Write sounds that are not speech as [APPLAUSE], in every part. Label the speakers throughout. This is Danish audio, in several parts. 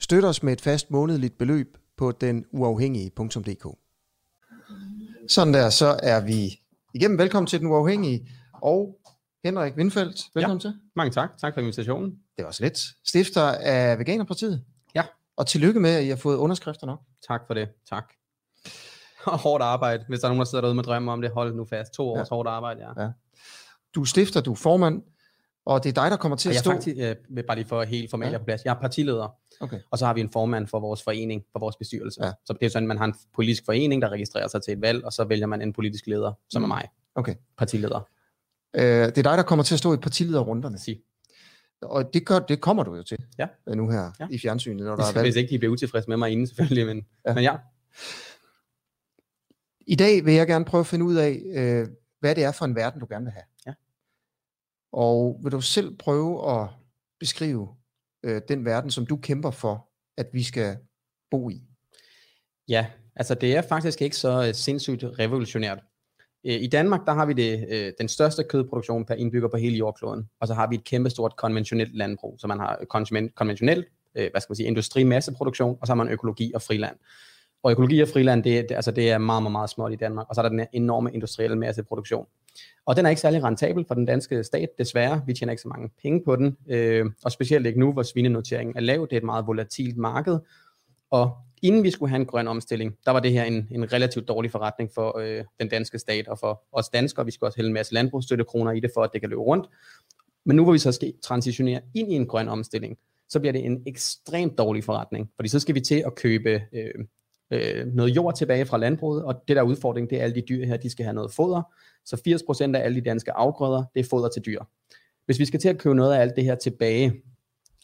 Speaker 1: Støt os med et fast månedligt beløb på denuafhængige.dk. Sådan der, så er vi igennem. Velkommen til Den Uafhængige. Og Henrik Windfeldt, velkommen ja. til.
Speaker 2: Mange tak. Tak for invitationen.
Speaker 1: Det var så lidt. Stifter af Veganerpartiet.
Speaker 2: Ja.
Speaker 1: Og tillykke med, at I har fået underskrifter nok.
Speaker 2: Tak for det. Tak. [LAUGHS] Og hårdt arbejde. Hvis der er nogen, der sidder derude med drømme om det, hold nu fast. To års ja. hårdt arbejde, ja. ja.
Speaker 1: Du er stifter, du er formand, og det er dig, der kommer til
Speaker 2: at
Speaker 1: stå...
Speaker 2: Jeg faktisk, jeg bare lige for helt formelt ja. på plads. Jeg er partileder, okay. og så har vi en formand for vores forening, for vores bestyrelse. Ja. Så det er sådan, man har en politisk forening, der registrerer sig til et valg, og så vælger man en politisk leder, som mm. er mig.
Speaker 1: Okay.
Speaker 2: Partileder.
Speaker 1: Øh, det er dig, der kommer til at stå i partilederrunderne.
Speaker 2: Sig.
Speaker 1: Og det, gør, det kommer du jo til
Speaker 2: ja.
Speaker 1: Øh, nu her ja. i fjernsynet. Når
Speaker 2: der
Speaker 1: er [LAUGHS] valg.
Speaker 2: Hvis ikke de bliver utilfredse med mig inden selvfølgelig, men ja. men ja.
Speaker 1: I dag vil jeg gerne prøve at finde ud af, øh, hvad det er for en verden, du gerne vil have.
Speaker 2: Ja.
Speaker 1: Og vil du selv prøve at beskrive øh, den verden, som du kæmper for, at vi skal bo i?
Speaker 2: Ja, altså det er faktisk ikke så øh, sindssygt revolutionært. Øh, I Danmark, der har vi det, øh, den største kødproduktion per indbygger på hele jordkloden, og så har vi et kæmpestort konventionelt landbrug, så man har konventionelt, øh, hvad skal man sige, industrimasseproduktion, og så har man økologi og friland. Og økologi og friland, det, det, altså det er meget, meget, meget småt i Danmark, og så er der den enorme industrielle masseproduktion. Og den er ikke særlig rentabel for den danske stat, desværre. Vi tjener ikke så mange penge på den, øh, og specielt ikke nu, hvor svinenoteringen er lav. Det er et meget volatilt marked, og inden vi skulle have en grøn omstilling, der var det her en, en relativt dårlig forretning for øh, den danske stat og for os danskere. Vi skulle også hælde en masse landbrugsstøttekroner i det, for at det kan løbe rundt. Men nu hvor vi så skal transitionere ind i en grøn omstilling, så bliver det en ekstremt dårlig forretning, fordi så skal vi til at købe øh, øh, noget jord tilbage fra landbruget, og det der udfordring, det er alle de dyr her, de skal have noget foder. Så 80% af alle de danske afgrøder, det er foder til dyr. Hvis vi skal til at købe noget af alt det her tilbage,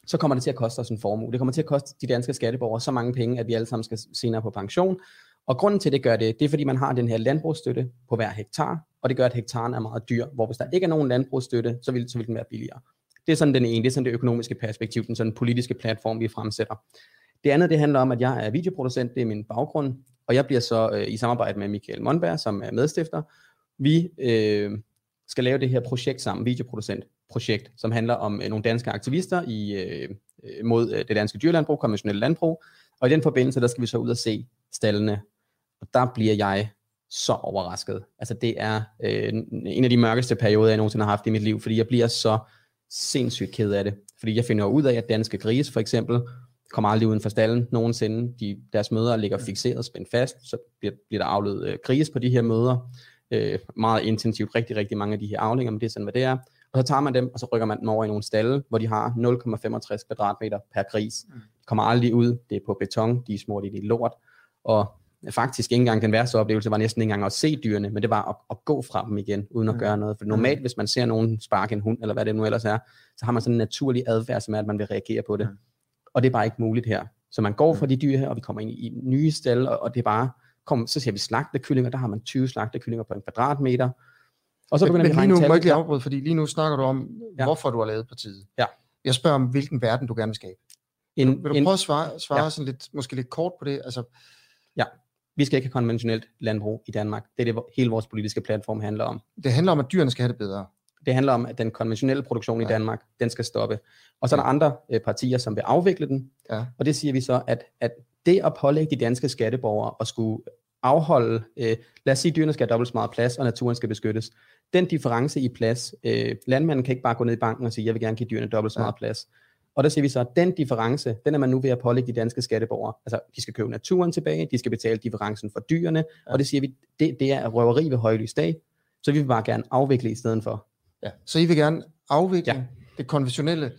Speaker 2: så kommer det til at koste os en formue. Det kommer til at koste de danske skatteborgere så mange penge, at vi alle sammen skal senere på pension. Og grunden til, at det gør det, det er, fordi man har den her landbrugsstøtte på hver hektar, og det gør, at hektaren er meget dyr, hvor hvis der ikke er nogen landbrugsstøtte, så vil, så vil den være billigere. Det er sådan den ene, det er sådan det økonomiske perspektiv, den sådan politiske platform, vi fremsætter. Det andet, det handler om, at jeg er videoproducent, det er min baggrund, og jeg bliver så øh, i samarbejde med Michael Monberg, som er medstifter. Vi øh, skal lave det her projekt sammen, videoproducent projekt, som handler om øh, nogle danske aktivister i, øh, øh, mod øh, det danske dyrlandbrug, konventionelle landbrug. Og i den forbindelse, der skal vi så ud og se stallene. Og der bliver jeg så overrasket. Altså det er øh, en af de mørkeste perioder, jeg nogensinde har haft i mit liv, fordi jeg bliver så sindssygt ked af det. Fordi jeg finder ud af, at danske grise for eksempel kommer aldrig uden for stallen nogensinde. De, deres møder ligger fixeret, spændt fast, så bliver, bliver der afledt øh, grise på de her møder. Øh, meget intensivt, rigtig, rigtig mange af de her aflinger, men det er sådan, hvad det er. Og så tager man dem, og så rykker man dem over i nogle stalle, hvor de har 0,65 kvadratmeter per gris. Mm. De kommer aldrig ud, det er på beton, de er i det lort. Og faktisk ikke engang den værste oplevelse var næsten ikke engang at se dyrene, men det var at, at gå fra dem igen, uden at mm. gøre noget. For normalt, hvis man ser nogen sparke en hund, eller hvad det nu ellers er, så har man sådan en naturlig adfærd, som er, at man vil reagere på det. Mm. Og det er bare ikke muligt her. Så man går fra de dyr her, og vi kommer ind i, nye stalle, og, og det er bare, kom, så ser vi slagte kyllinger, der har man 20 slagte kyllinger på en kvadratmeter,
Speaker 1: og så begynder men, men lige nu må ikke lige afbryde, fordi lige nu snakker du om, ja. hvorfor du har lavet partiet.
Speaker 2: Ja.
Speaker 1: Jeg spørger om, hvilken verden du gerne vil skabe. En, vil, du, vil du prøve at svare, svare ja. sådan lidt, måske lidt kort på det? Altså,
Speaker 2: ja, vi skal ikke have konventionelt landbrug i Danmark. Det er det, hele vores politiske platform handler om.
Speaker 1: Det handler om, at dyrene skal have det bedre.
Speaker 2: Det handler om, at den konventionelle produktion ja. i Danmark, den skal stoppe. Og så er der andre øh, partier, som vil afvikle den. Ja. Og det siger vi så, at, at det at pålægge de danske skatteborgere at skulle afholde, øh, lad os sige, at dyrene skal have dobbelt så meget plads, og naturen skal beskyttes. Den difference i plads, øh, landmanden kan ikke bare gå ned i banken og sige, jeg vil gerne give dyrene dobbelt så meget plads. Og der siger vi så, at den difference, den er man nu ved at pålægge de danske skatteborgere. Altså, de skal købe naturen tilbage, de skal betale differencen for dyrene, ja. og det siger vi, det, det er røveri ved højlys dag, så vi vil bare gerne afvikle i stedet for.
Speaker 1: Ja. Så I vil gerne afvikle ja. det konventionelle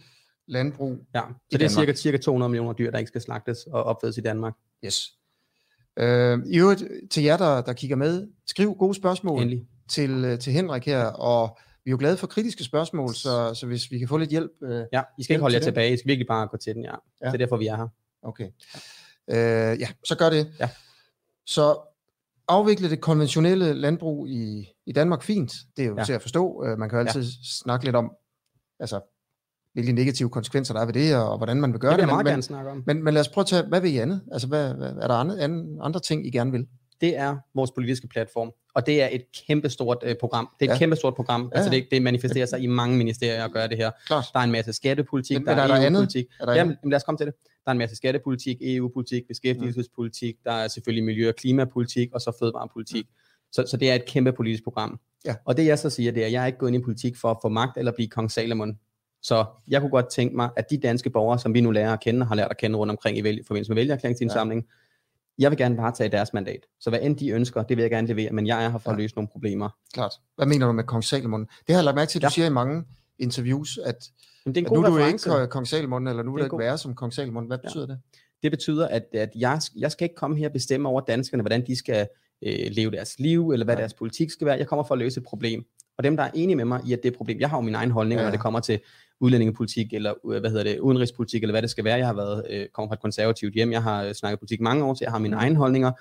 Speaker 1: landbrug
Speaker 2: Ja, så det er cirka, cirka 200 millioner dyr, der ikke skal slagtes og opfedes i Danmark.
Speaker 1: Yes. Øh, I øvrigt, til jer, der, der kigger med, skriv gode spørgsmål
Speaker 2: Endelig.
Speaker 1: til, øh, til Henrik her, og vi er jo glade for kritiske spørgsmål, så, så hvis vi kan få lidt hjælp...
Speaker 2: Øh, ja, I skal ikke holde jer tilbage, I skal virkelig bare gå til den, ja. ja. Det er derfor, vi er her.
Speaker 1: Okay. Øh, ja, så gør det.
Speaker 2: Ja.
Speaker 1: Så afvikle det konventionelle landbrug i, i Danmark fint. Det er jo ja. Til at forstå. Øh, Man kan jo altid ja. snakke lidt om, altså, hvilke negative konsekvenser der er ved det, og hvordan man vil gøre
Speaker 2: Det vil
Speaker 1: det.
Speaker 2: jeg meget
Speaker 1: men,
Speaker 2: gerne snakke om.
Speaker 1: men, men lad os prøve at tage, hvad vil I andet? Altså, hvad, hvad, er der andre, andre, andre ting, I gerne vil?
Speaker 2: det er vores politiske platform, og det er et kæmpestort øh, program. Det er et
Speaker 1: Ja.
Speaker 2: kæmpestort program.
Speaker 1: Ja.
Speaker 2: Altså det, det manifesterer sig i mange ministerier at gøre det her.
Speaker 1: Klart.
Speaker 2: Der er en masse skattepolitik,
Speaker 1: Men-
Speaker 2: der
Speaker 1: men er der andet?
Speaker 2: EU-politik.
Speaker 1: Er der
Speaker 2: Jamen,
Speaker 1: andet?
Speaker 2: lad os komme til det. Der er en masse skattepolitik, EU-politik, beskæftigelsespolitik, der er selvfølgelig miljø- og klimapolitik, og så fødevarepolitik. Så, så det er et kæmpe politisk program.
Speaker 1: Ja.
Speaker 2: Og det jeg så siger, det er, at jeg er ikke gået ind i politik for at få magt eller blive kong Salomon. Så jeg kunne godt tænke mig, at de danske borgere, som vi nu lærer at kende, og har lært at kende rundt omkring i vælge, forbindelse med vælgerklæringsindsamling, jeg vil gerne varetage deres mandat. Så hvad end de ønsker, det vil jeg gerne levere, men jeg er her for at
Speaker 1: Ja.
Speaker 2: løse nogle problemer.
Speaker 1: Klart. Hvad mener du med kong Salomon? Det har jeg lagt mærke til, at du
Speaker 2: Ja.
Speaker 1: siger i mange interviews, at,
Speaker 2: Men det er en
Speaker 1: at nu
Speaker 2: god
Speaker 1: er du ikke
Speaker 2: reference.
Speaker 1: ko- kong Salomon, eller nu vil du ikke
Speaker 2: god-
Speaker 1: være som kong Salomon. Hvad
Speaker 2: Ja.
Speaker 1: betyder det?
Speaker 2: Det betyder, at, at jeg, jeg skal ikke komme her og bestemme over danskerne, hvordan de skal øh, leve deres liv, eller hvad
Speaker 1: Nej.
Speaker 2: deres politik skal være. Jeg kommer for at løse et problem. Og dem, der er enige med mig i, at det er et problem, jeg har jo min egen holdning,
Speaker 1: Ja.
Speaker 2: ja. når det kommer til udlændingepolitik, eller øh, hvad hedder det, udenrigspolitik, eller hvad det skal være. Jeg har været, øh, kommer fra et konservativt hjem, jeg har øh, snakket politik mange år, så jeg har mine
Speaker 1: Mm.
Speaker 2: egne holdninger,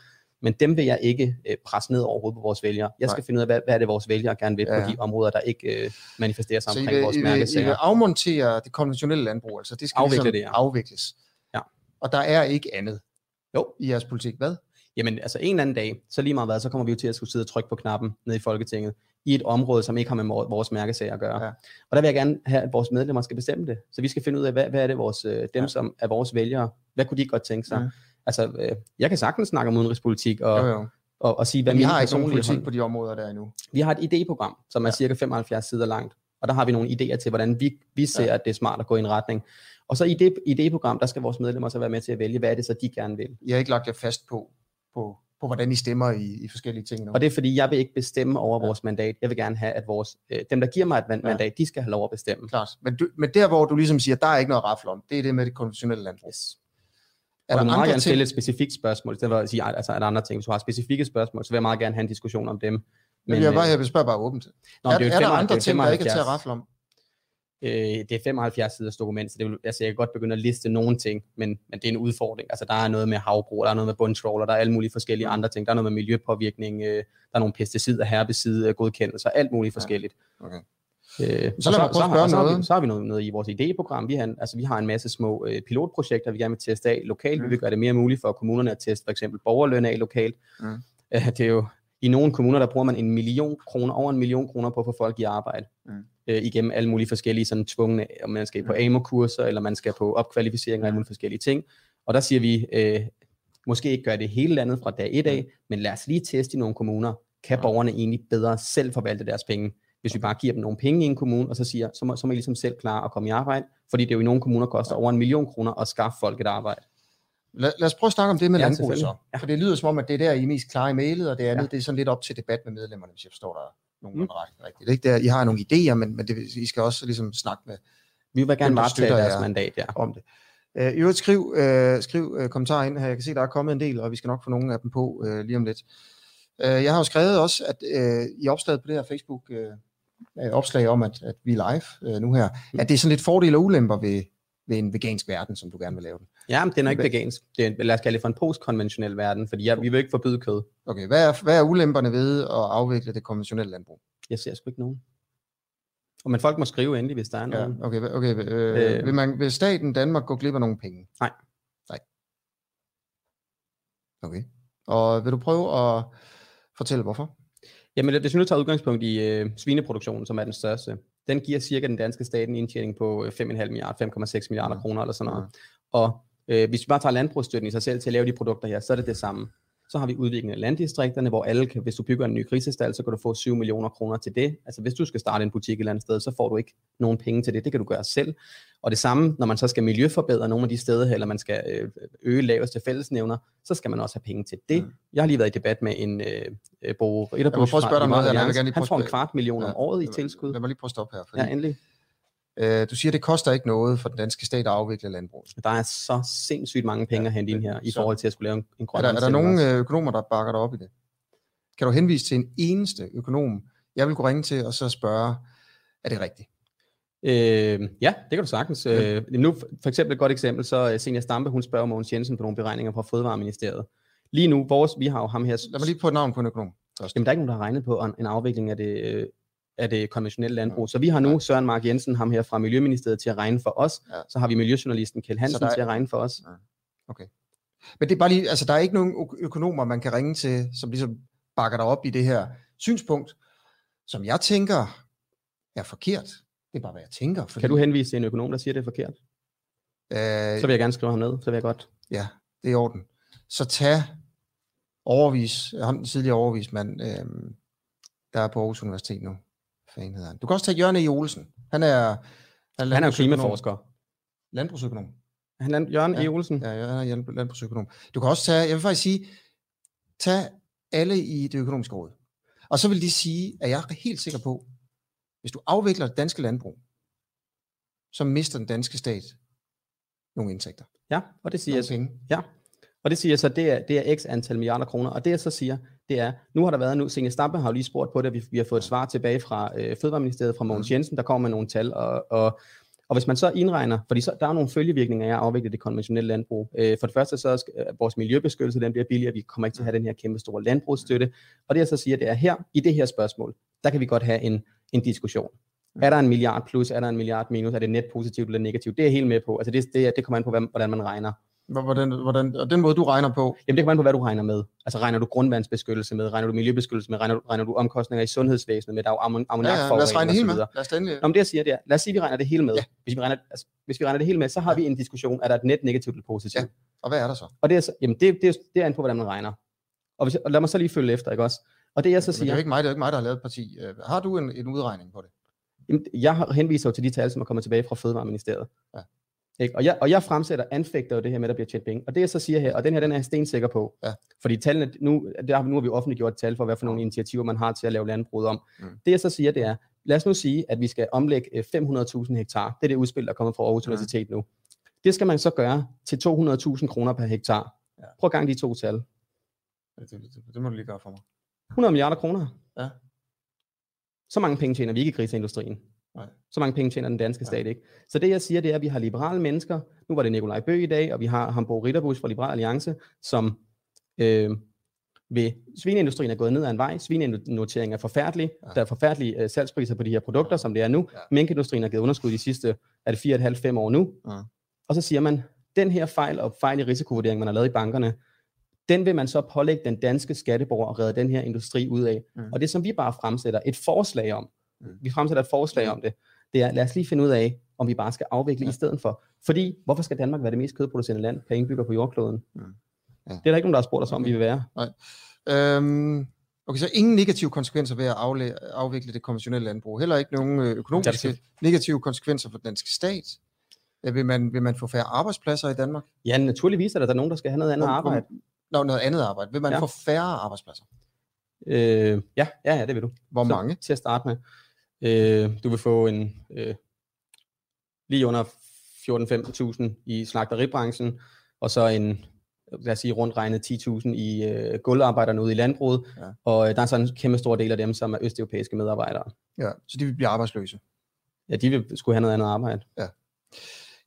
Speaker 2: men dem vil jeg ikke øh, presse ned over hovedet på vores vælgere. Jeg skal
Speaker 1: Nej.
Speaker 2: finde ud af, hvad, hvad er det, vores vælgere gerne vil
Speaker 1: Ja,
Speaker 2: ja.
Speaker 1: ja.
Speaker 2: på de områder, der ikke øh, manifesterer sig
Speaker 1: Så I
Speaker 2: omkring
Speaker 1: vil,
Speaker 2: vores
Speaker 1: I, vil, I vil
Speaker 2: mærkesager.
Speaker 1: afmontere det konventionelle landbrug, altså det skal
Speaker 2: Afvikle
Speaker 1: ligesom
Speaker 2: det, ja.
Speaker 1: afvikles.
Speaker 2: Ja.
Speaker 1: Og der er ikke andet
Speaker 2: Jo.
Speaker 1: i jeres politik. Hvad?
Speaker 2: Jamen, altså en eller anden dag, så lige meget hvad, så kommer vi jo til at skulle sidde og trykke på knappen nede i Folketinget, i et område, som ikke har med vor- vores mærkesager at gøre.
Speaker 1: Ja.
Speaker 2: Og der vil jeg gerne have, at vores medlemmer skal bestemme det. Så vi skal finde ud af, hvad, hvad er det, vores, øh, dem,
Speaker 1: Ja.
Speaker 2: som er vores vælgere, hvad kunne de godt tænke sig?
Speaker 1: Ja.
Speaker 2: Altså, øh, jeg kan sagtens snakke om udenrigspolitik og,
Speaker 1: Jo, jo.
Speaker 2: og, og sige, hvad
Speaker 1: Men vi har ikke nogen politik
Speaker 2: hold-
Speaker 1: på de områder der endnu.
Speaker 2: Vi har et idéprogram, som er
Speaker 1: Ja.
Speaker 2: cirka 75 sider langt, og der har vi nogle idéer til, hvordan vi, vi ser,
Speaker 1: Ja.
Speaker 2: at det er smart at gå i en retning. Og så i det idéprogram, der skal vores medlemmer så være med til at vælge, hvad er det så, de gerne vil.
Speaker 1: I har ikke lagt jer fast på, på, på hvordan I stemmer i, i forskellige ting endnu.
Speaker 2: Og det er fordi, jeg vil ikke bestemme over ja. vores mandat. Jeg vil gerne have, at vores, øh, dem, der giver mig et man-
Speaker 1: Ja.
Speaker 2: mandat, de skal have lov at bestemme.
Speaker 1: Klart. Men, du, men der, hvor du ligesom siger, der er ikke noget rafle om, det er det med det konventionelle landbrug.
Speaker 2: Yes.
Speaker 1: Er
Speaker 2: og
Speaker 1: der
Speaker 2: du må meget
Speaker 1: andre
Speaker 2: gerne
Speaker 1: ting?
Speaker 2: stille et specifikt spørgsmål, i stedet for at sige, altså er der andre ting. Hvis du har specifikke spørgsmål, så vil jeg meget gerne have en diskussion om dem.
Speaker 1: Men, jeg, bare,
Speaker 2: øh,
Speaker 1: jeg vil spørge bare åbent.
Speaker 2: nå,
Speaker 1: er,
Speaker 2: det
Speaker 1: er,
Speaker 2: jo
Speaker 1: er der
Speaker 2: 75
Speaker 1: andre ting, der ikke er til at
Speaker 2: 75
Speaker 1: rafle om?
Speaker 2: Øh, det er 75 siders dokument, så det vil, altså jeg kan godt begynde at liste nogle ting, men, men det er en udfordring. Altså der er noget med havbrug, der er noget med bundtrawler, der er alle mulige forskellige
Speaker 1: Mm.
Speaker 2: andre ting. Der er noget med miljøpåvirkning, øh, der er nogle pesticider, herbicid, godkendelser, alt muligt
Speaker 1: Ja.
Speaker 2: forskelligt.
Speaker 1: Okay.
Speaker 2: Øh,
Speaker 1: Så lad
Speaker 2: og
Speaker 1: mig prøve
Speaker 2: så, og så, har vi, så har vi noget, noget i vores idéprogram. Vi har, altså, vi har en masse små øh, pilotprojekter, vi gerne vil teste af lokalt.
Speaker 1: Mm.
Speaker 2: Vi vil gøre det mere muligt for kommunerne at teste for eksempel borgerløn af lokalt.
Speaker 1: Mm.
Speaker 2: Øh, [LAUGHS] det er jo, I nogle kommuner, der bruger man en million kroner, over en million kroner på at få folk i arbejde.
Speaker 1: Mm.
Speaker 2: Øh, igennem alle mulige forskellige sådan tvungne, om man skal på AMO-kurser, eller man skal på opkvalificering og alle mulige forskellige ting. Og der siger vi, øh, måske ikke gøre det hele landet fra dag et af, men lad os lige teste i nogle kommuner, kan borgerne egentlig bedre selv forvalte deres penge, hvis vi bare giver dem nogle penge i en kommune, og så siger, så må, så må I ligesom selv klare at komme i arbejde, fordi det jo i nogle kommuner koster over en million kroner at skaffe folk et arbejde.
Speaker 1: Lad, lad os prøve at snakke om det med
Speaker 2: Ja,
Speaker 1: landbrug
Speaker 2: selvfølgelig.
Speaker 1: så.
Speaker 2: Ja.
Speaker 1: For det lyder som om, at det er der, I er mest klare i mailet, og det andet,
Speaker 2: Ja.
Speaker 1: det er sådan lidt op til debat med medlemmerne, hvis jeg forstår dig nogenlunde
Speaker 2: Mm.
Speaker 1: ret rigtigt. Ikke? Der, I har nogle idéer, men, men det, I skal også ligesom snakke med
Speaker 2: Vi vil gerne varetage deres mandat, ja.
Speaker 1: om det. Uh, I øvrigt skriv, uh, skriv uh, kommentarer ind her. Jeg kan se, der er kommet en del, og vi skal nok få nogle af dem på uh, lige om lidt. Uh, jeg har jo skrevet også, at uh, i opslaget på det her Facebook uh, opslag om, at, at vi er live uh, nu her,
Speaker 2: Mm.
Speaker 1: at det er sådan lidt fordele og ulemper ved, ved en vegansk verden, som du gerne vil lave den.
Speaker 2: Ja, men det er ikke vegansk. Det er, lad os kalde det for en postkonventionel verden, fordi jeg, vi vil ikke forbyde kød.
Speaker 1: Okay, hvad er, hvad er ulemperne ved at afvikle det konventionelle landbrug?
Speaker 2: Jeg ser sgu ikke nogen. Og men folk må skrive endelig, hvis der er
Speaker 1: Ja,
Speaker 2: nogen.
Speaker 1: okay, okay øh,
Speaker 2: Øh.
Speaker 1: vil, man, vil staten Danmark gå glip af nogle penge?
Speaker 2: Nej.
Speaker 1: Nej. Okay. Og vil du prøve at fortælle, hvorfor?
Speaker 2: Jamen, hvis vi nu tager udgangspunkt i øh, svineproduktionen, som er den største, den giver cirka den danske stat en indtjening på øh, 5,5 milliarder, 5,6 milliarder
Speaker 1: Ja.
Speaker 2: kroner eller sådan noget. Og øh, hvis vi bare tager landbrugsstøtten i sig selv til at lave de produkter her, så er det det samme. Så har vi udviklingen af landdistrikterne, hvor alle kan, hvis du bygger en ny krisestal, så kan du få 7 millioner kroner til det. Altså hvis du skal starte en butik et eller andet sted, så får du ikke nogen penge til det. Det kan du gøre selv. Og det samme, når man så skal miljøforbedre nogle af de steder her, eller man skal øh, øge laveste fællesnævner, så skal man også have penge til det.
Speaker 1: Mm.
Speaker 2: Jeg har lige været i debat med en øh, øh, Bo
Speaker 1: Jeg må
Speaker 2: Ritterbusch
Speaker 1: prøve at spørge dig noget her.
Speaker 2: Han får en kvart million om
Speaker 1: Ja.
Speaker 2: året i tilskud.
Speaker 1: Lad mig lige prøve at stoppe her. Fordi,
Speaker 2: Ja, endelig.
Speaker 1: Øh, du siger, det koster ikke noget for den danske stat at afvikle landbrug.
Speaker 2: Der er så sindssygt mange penge
Speaker 1: Ja,
Speaker 2: at hente ind her, i
Speaker 1: så-
Speaker 2: forhold til at skulle lave en, en
Speaker 1: Er
Speaker 2: grøn
Speaker 1: der, er der
Speaker 2: omstilling
Speaker 1: nogle
Speaker 2: også.
Speaker 1: øh, økonomer, der bakker dig op i det? Kan du henvise til en eneste økonom, jeg vil kunne ringe til og så spørge, er det rigtigt?
Speaker 2: Øh, ja, det kan du sagtens.
Speaker 1: Ja.
Speaker 2: Øh, nu for eksempel et godt eksempel, så Senior Stampe, hun spørger Mogens Jensen på nogle beregninger fra Fødevareministeriet. Lige nu, vores, vi har jo ham her,
Speaker 1: Lad mig lige få et navn på en økonom først.
Speaker 2: jamen der er ikke nogen, der har regnet på en, en afvikling af det, øh, af det konventionelle landbrug. Så vi har nu Søren Mark Jensen, ham her fra Miljøministeriet, til at regne for os.
Speaker 1: Ja.
Speaker 2: Så har vi Miljøjournalisten Kjeld Hansen
Speaker 1: er-
Speaker 2: til at regne for os.
Speaker 1: Men det er bare lige, altså der er ikke nogen økonomer, man kan ringe til, som ligesom bakker dig op i det her synspunkt, som jeg tænker er forkert. Det er bare, hvad jeg tænker. Fordi,
Speaker 2: Kan du henvise til en økonom, der siger, det er forkert?
Speaker 1: Øh,
Speaker 2: Så vil jeg gerne skrive ham ned, så vil jeg godt.
Speaker 1: Ja, det er i orden. Så tag overvis, ham den tidligere overvismand, øhm, der er på Aarhus Universitet nu. Fanden hedder han? Du kan også tage Jørgen E. Olsen. Han er,
Speaker 2: Han er jo
Speaker 1: landbrugsøkonom.
Speaker 2: klimaforsker.
Speaker 1: Landbrugsøkonom.
Speaker 2: Han er Jørgen
Speaker 1: Ja.
Speaker 2: E. Olsen.
Speaker 1: Ja, han er land- landbrugsøkonom. Du kan også tage, jeg vil faktisk sige, tag alle i det økonomiske råd. Og så vil de sige, at jeg er helt sikker på, hvis du afvikler det danske landbrug, så mister den danske stat nogle indtægter.
Speaker 2: Ja, og det siger
Speaker 1: Nogle
Speaker 2: jeg
Speaker 1: penge.
Speaker 2: Ja, og det siger jeg så, det er, det er x antal milliarder kroner. Og det jeg så siger, det er, nu har der været nu, Senior Stampe har jo lige spurgt på det, vi, vi har fået et svar tilbage fra øh, Fødevareministeriet, fra Mogens
Speaker 1: Mm.
Speaker 2: Jensen, der kommer med nogle tal, og, og, og hvis man så indregner, fordi så, der er nogle følgevirkninger af at afvikle det konventionelle landbrug. Øh, for det første så skal øh, vores miljøbeskyttelse, den bliver billigere, vi kommer ikke til at have den her kæmpe store landbrugsstøtte. Og det jeg så siger, det er her, i det her spørgsmål, der kan vi godt have en, en diskussion. Er der en milliard plus, er der en milliard minus, er det net positivt eller negativt? Det er jeg helt med på. Altså det, det, det kommer an på, hvordan man regner.
Speaker 1: Hvor- Hvordan, hvordan, og den måde, du regner på,
Speaker 2: Jamen det kommer an på, hvad du regner med. Altså regner du grundvandsbeskyttelse med, regner du miljøbeskyttelse med, regner du, regner du omkostninger i sundhedsvæsenet med, der er jo ammon-
Speaker 1: ja, ja, lad os
Speaker 2: ammoniakforurening
Speaker 1: regne det hele med. Lad os endelig.
Speaker 2: Nå, men det jeg siger, det er, lad os sige, at vi regner det hele med.
Speaker 1: Ja.
Speaker 2: Hvis, vi regner, altså, hvis vi regner det hele med, så har vi en diskussion, er der et net negativt eller positivt?
Speaker 1: Ja. Og hvad er der så?
Speaker 2: Og det er, så, jamen det, det, er, det er an på, hvordan man regner. Og, hvis, og lad mig så lige følge efter, ikke også? Og det jeg så
Speaker 1: Men det er
Speaker 2: siger,
Speaker 1: jo ikke mig, det er jo ikke mig, der har lavet et parti. Øh, Har du en, en udregning på det?
Speaker 2: Jamen, jeg henviser jo til de tal, som er kommet tilbage fra Fødevareministeriet.
Speaker 1: Ja.
Speaker 2: Ikke? Og, jeg, og jeg fremsætter, anfægter jo det her med, at der bliver tjent penge. Og det jeg så siger her, og den her, den er jeg stensikker på.
Speaker 1: Ja.
Speaker 2: Fordi tallene, nu, der, nu har vi offentliggjort tal for, hvad for nogle initiativer, man har til at lave landbruget om.
Speaker 1: Mm.
Speaker 2: Det jeg så siger, det er, lad os nu sige, at vi skal omlægge øh, 500.000 hektar. Det er det udspil, der kommer fra Aarhus
Speaker 1: Mm.
Speaker 2: Universitet nu. Det skal man så gøre til 200.000 kroner per hektar.
Speaker 1: Ja.
Speaker 2: Prøv at gange de to tal.
Speaker 1: Det, det, det, det må du lige gøre for mig.
Speaker 2: 100 milliarder kroner.
Speaker 1: Ja.
Speaker 2: Så mange penge tjener vi ikke i griseindustrien.
Speaker 1: Nej.
Speaker 2: Så mange penge tjener den danske stat ikke. Så det jeg siger, det er, at vi har liberale mennesker. Nu var det Nikolaj Bø i dag, og vi har Hambo Ritterbusch fra Liberal Alliance, som øh, ved svineindustrien er gået ned ad en vej. Svinenoteringen er forfærdelig.
Speaker 1: Ja.
Speaker 2: Der er forfærdelige øh, salgspriser på de her produkter, som det er nu.
Speaker 1: Ja.
Speaker 2: Minkindustrien har givet underskud de sidste er det 4,5-5 år nu.
Speaker 1: Ja.
Speaker 2: Og så siger man, den her fejl og fejl i risikovurdering, man har lavet i bankerne, den vil man så pålægge den danske skatteborger og redde den her industri ud af.
Speaker 1: Mm.
Speaker 2: Og det som vi bare fremsætter et forslag om. Vi fremsætter et forslag om det, det er, lad os lige finde ud af, om vi bare skal afvikle
Speaker 1: Ja.
Speaker 2: i stedet for. Fordi, hvorfor skal Danmark være det mest kødproducerende land per indbygger på jordkloden?
Speaker 1: Mm. Ja.
Speaker 2: Det er der ikke nogen, der har spurgt os om,
Speaker 1: Okay.
Speaker 2: vi vil være.
Speaker 1: Øhm, okay, så ingen negative konsekvenser ved at afvikle det konventionelle landbrug. Heller ikke nogen øh, økonomiske negative konsekvenser for den danske stat. Vil, man, vil man få færre arbejdspladser i Danmark?
Speaker 2: Ja, naturligvis er der, der er nogen, der skal have noget andet arbejde.
Speaker 1: Nå, noget andet arbejde. Vil man ja.
Speaker 2: Ja.
Speaker 1: få færre arbejdspladser?
Speaker 2: Øh, ja, ja, ja, det vil du.
Speaker 1: Hvor
Speaker 2: Så,
Speaker 1: mange?
Speaker 2: Til at starte med. Øh, du vil få en øh, lige under 14-15.000 i slagteribranchen, og så en, lad os sige, rundt regnet 10.000 i øh, gulvarbejderne ude i landbruget,
Speaker 1: Ja.
Speaker 2: og øh, der er så en kæmpe stor del af dem, som er østeuropæiske medarbejdere.
Speaker 1: Ja, så de vil blive arbejdsløse.
Speaker 2: Ja, de vil skulle have noget andet arbejde.
Speaker 1: Ja,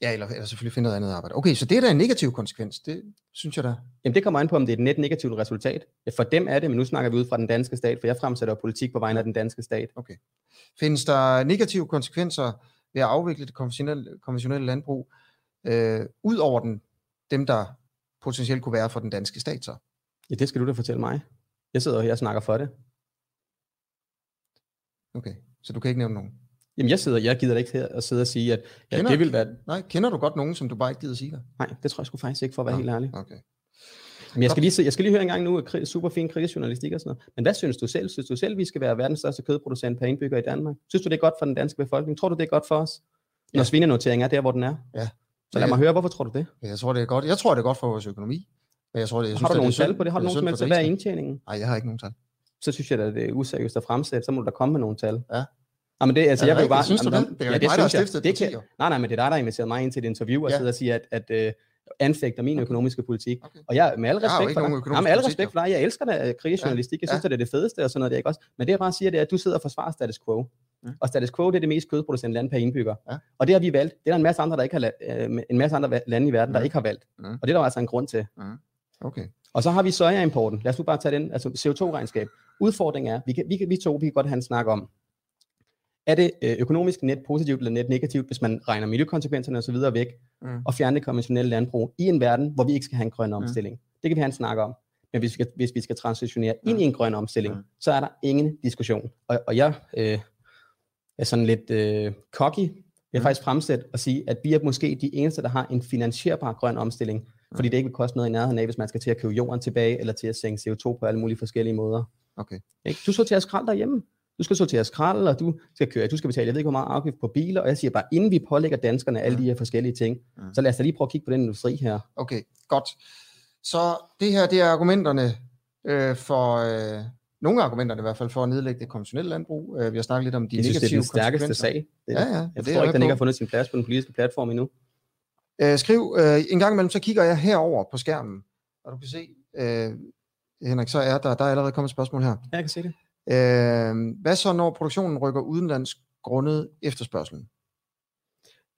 Speaker 1: eller, eller selvfølgelig finde noget andet arbejde. Okay, så det er da en negativ konsekvens. Det synes jeg da.
Speaker 2: Jamen det kommer an på, om det er et net negativt resultat. Ja, For dem er det, men nu snakker vi ud fra den danske stat, for jeg fremsætter politik på vegne af den danske stat.
Speaker 1: Findes der negative konsekvenser ved at afvikle det konventionelle, konventionelle landbrug, øh, ud over den, dem, der potentielt kunne være for den danske stat så?
Speaker 2: Ja, det skal du da fortælle mig. Jeg sidder her og snakker for det.
Speaker 1: Okay, så du kan ikke nævne nogen?
Speaker 2: Jamen jeg sidder, jeg gider da ikke her og sidde og sige, at ja,
Speaker 1: Kender-
Speaker 2: det vil være...
Speaker 1: Nej, kender du godt nogen, som du bare ikke gider sige der?
Speaker 2: Nej, det tror jeg sgu faktisk ikke, for at være
Speaker 1: Nå.
Speaker 2: helt ærlig.
Speaker 1: Okay.
Speaker 2: Men jeg skal lige, se, jeg skal lige høre en gang nu, at super fin kritisk journalistik og sådan noget. Men hvad synes du selv? Synes du selv, vi skal være verdens største kødproducent per indbygger i Danmark? Synes du, det er godt for den danske befolkning? Tror du, det er godt for os? Når
Speaker 1: Ja.
Speaker 2: svinenoteringen er der, hvor den er?
Speaker 1: Ja.
Speaker 2: Så lad mig høre, hvorfor tror du det?
Speaker 1: Jeg tror, det er godt. Jeg tror, det er godt for vores økonomi. Men jeg tror, det, jeg
Speaker 2: har du
Speaker 1: er
Speaker 2: nogle tal på det? Har du nogen som
Speaker 1: synd
Speaker 2: helst
Speaker 1: for
Speaker 2: hvad er indtjeningen?
Speaker 1: Nej, jeg har ikke nogen tal.
Speaker 2: Så synes jeg, at det er useriøst at fremsætte. Så må du da komme med nogle tal.
Speaker 1: Ja.
Speaker 2: Nej, men det, altså,
Speaker 1: Er det
Speaker 2: jeg
Speaker 1: rigtigt?
Speaker 2: bare...
Speaker 1: Synes du
Speaker 2: Jamen,
Speaker 1: det? Det er
Speaker 2: ja,
Speaker 1: ikke mig, der har
Speaker 2: jeg.
Speaker 1: stiftet et
Speaker 2: det kan. Nej, nej, men det er dig, der har inviteret mig ind til et interview og
Speaker 1: Ja.
Speaker 2: sidder og siger, at, at uh, anfægter min økonomiske politik.
Speaker 1: Okay.
Speaker 2: Og jeg, med al
Speaker 1: Jeg
Speaker 2: respekt
Speaker 1: ikke
Speaker 2: for dig, nej, med al respekt for dig, jeg elsker da kritisk
Speaker 1: Ja.
Speaker 2: journalistik, jeg
Speaker 1: Ja.
Speaker 2: synes, at det er det fedeste og sådan noget, der, ikke også? Men det jeg bare siger, det er, at du sidder og forsvarer status quo. Mm. Og status quo, det er det mest kødproducerende land per indbygger.
Speaker 1: Ja.
Speaker 2: Og det har vi valgt. Det er der en masse andre, der ikke har, øh, en masse andre lande i verden, der ikke har valgt. Og det er der altså en grund til.
Speaker 1: Okay.
Speaker 2: Og så har vi sojaimporten. Lad os nu bare tage den, altså CO2-regnskab. Udfordringen er, vi, kan, vi, kan, vi to vi kan godt have en snak om, er det øh, økonomisk net positivt eller net negativt, hvis man regner miljøkonsekvenserne osv. væk,
Speaker 1: Mm.
Speaker 2: og fjerne det konventionelle landbrug i en verden, hvor vi ikke skal have en grøn
Speaker 1: Mm.
Speaker 2: omstilling. Det kan vi have en snak om. Men hvis vi skal, hvis vi skal transitionere ind
Speaker 1: Mm.
Speaker 2: i en grøn omstilling,
Speaker 1: Mm.
Speaker 2: så er der ingen diskussion. Og, og jeg øh, er sådan lidt øh, cocky, jeg vil
Speaker 1: Mm.
Speaker 2: faktisk fremsætte og sige, at vi er måske de eneste, der har en finansierbar grøn omstilling, fordi det ikke vil koste noget i nærheden af, hvis man skal til at købe jorden tilbage, eller til at sænke CO2 på alle mulige forskellige måder.
Speaker 1: Okay.
Speaker 2: Ikke? Du sorterer skrald derhjemme. Du skal sortere skrald, og du skal køre, du skal betale, jeg ved ikke, hvor meget afgift på biler, og jeg siger bare, inden vi pålægger danskerne alle de her forskellige ting, så lad os da lige prøve at kigge på den industri her.
Speaker 1: Okay, godt. Så det her, det er argumenterne øh, for, øh, nogle af argumenterne i hvert fald, for at nedlægge det konventionelle landbrug. Øh, vi har snakket lidt om de
Speaker 2: Jeg synes, det er
Speaker 1: negative
Speaker 2: den stærkeste sag. Det,
Speaker 1: Ja, ja.
Speaker 2: jeg
Speaker 1: det
Speaker 2: forstår
Speaker 1: jeg
Speaker 2: ikke, den ikke har fundet sin plads på den politiske platform endnu.
Speaker 1: Øh, skriv øh, en gang imellem, så kigger jeg herover på skærmen, og du kan se, øh, Henrik, så er der, der er allerede kommet et spørgsmål her.
Speaker 2: Ja, jeg kan se det.
Speaker 1: Øh, hvad så, når produktionen rykker udenlands grundet efterspørgselen?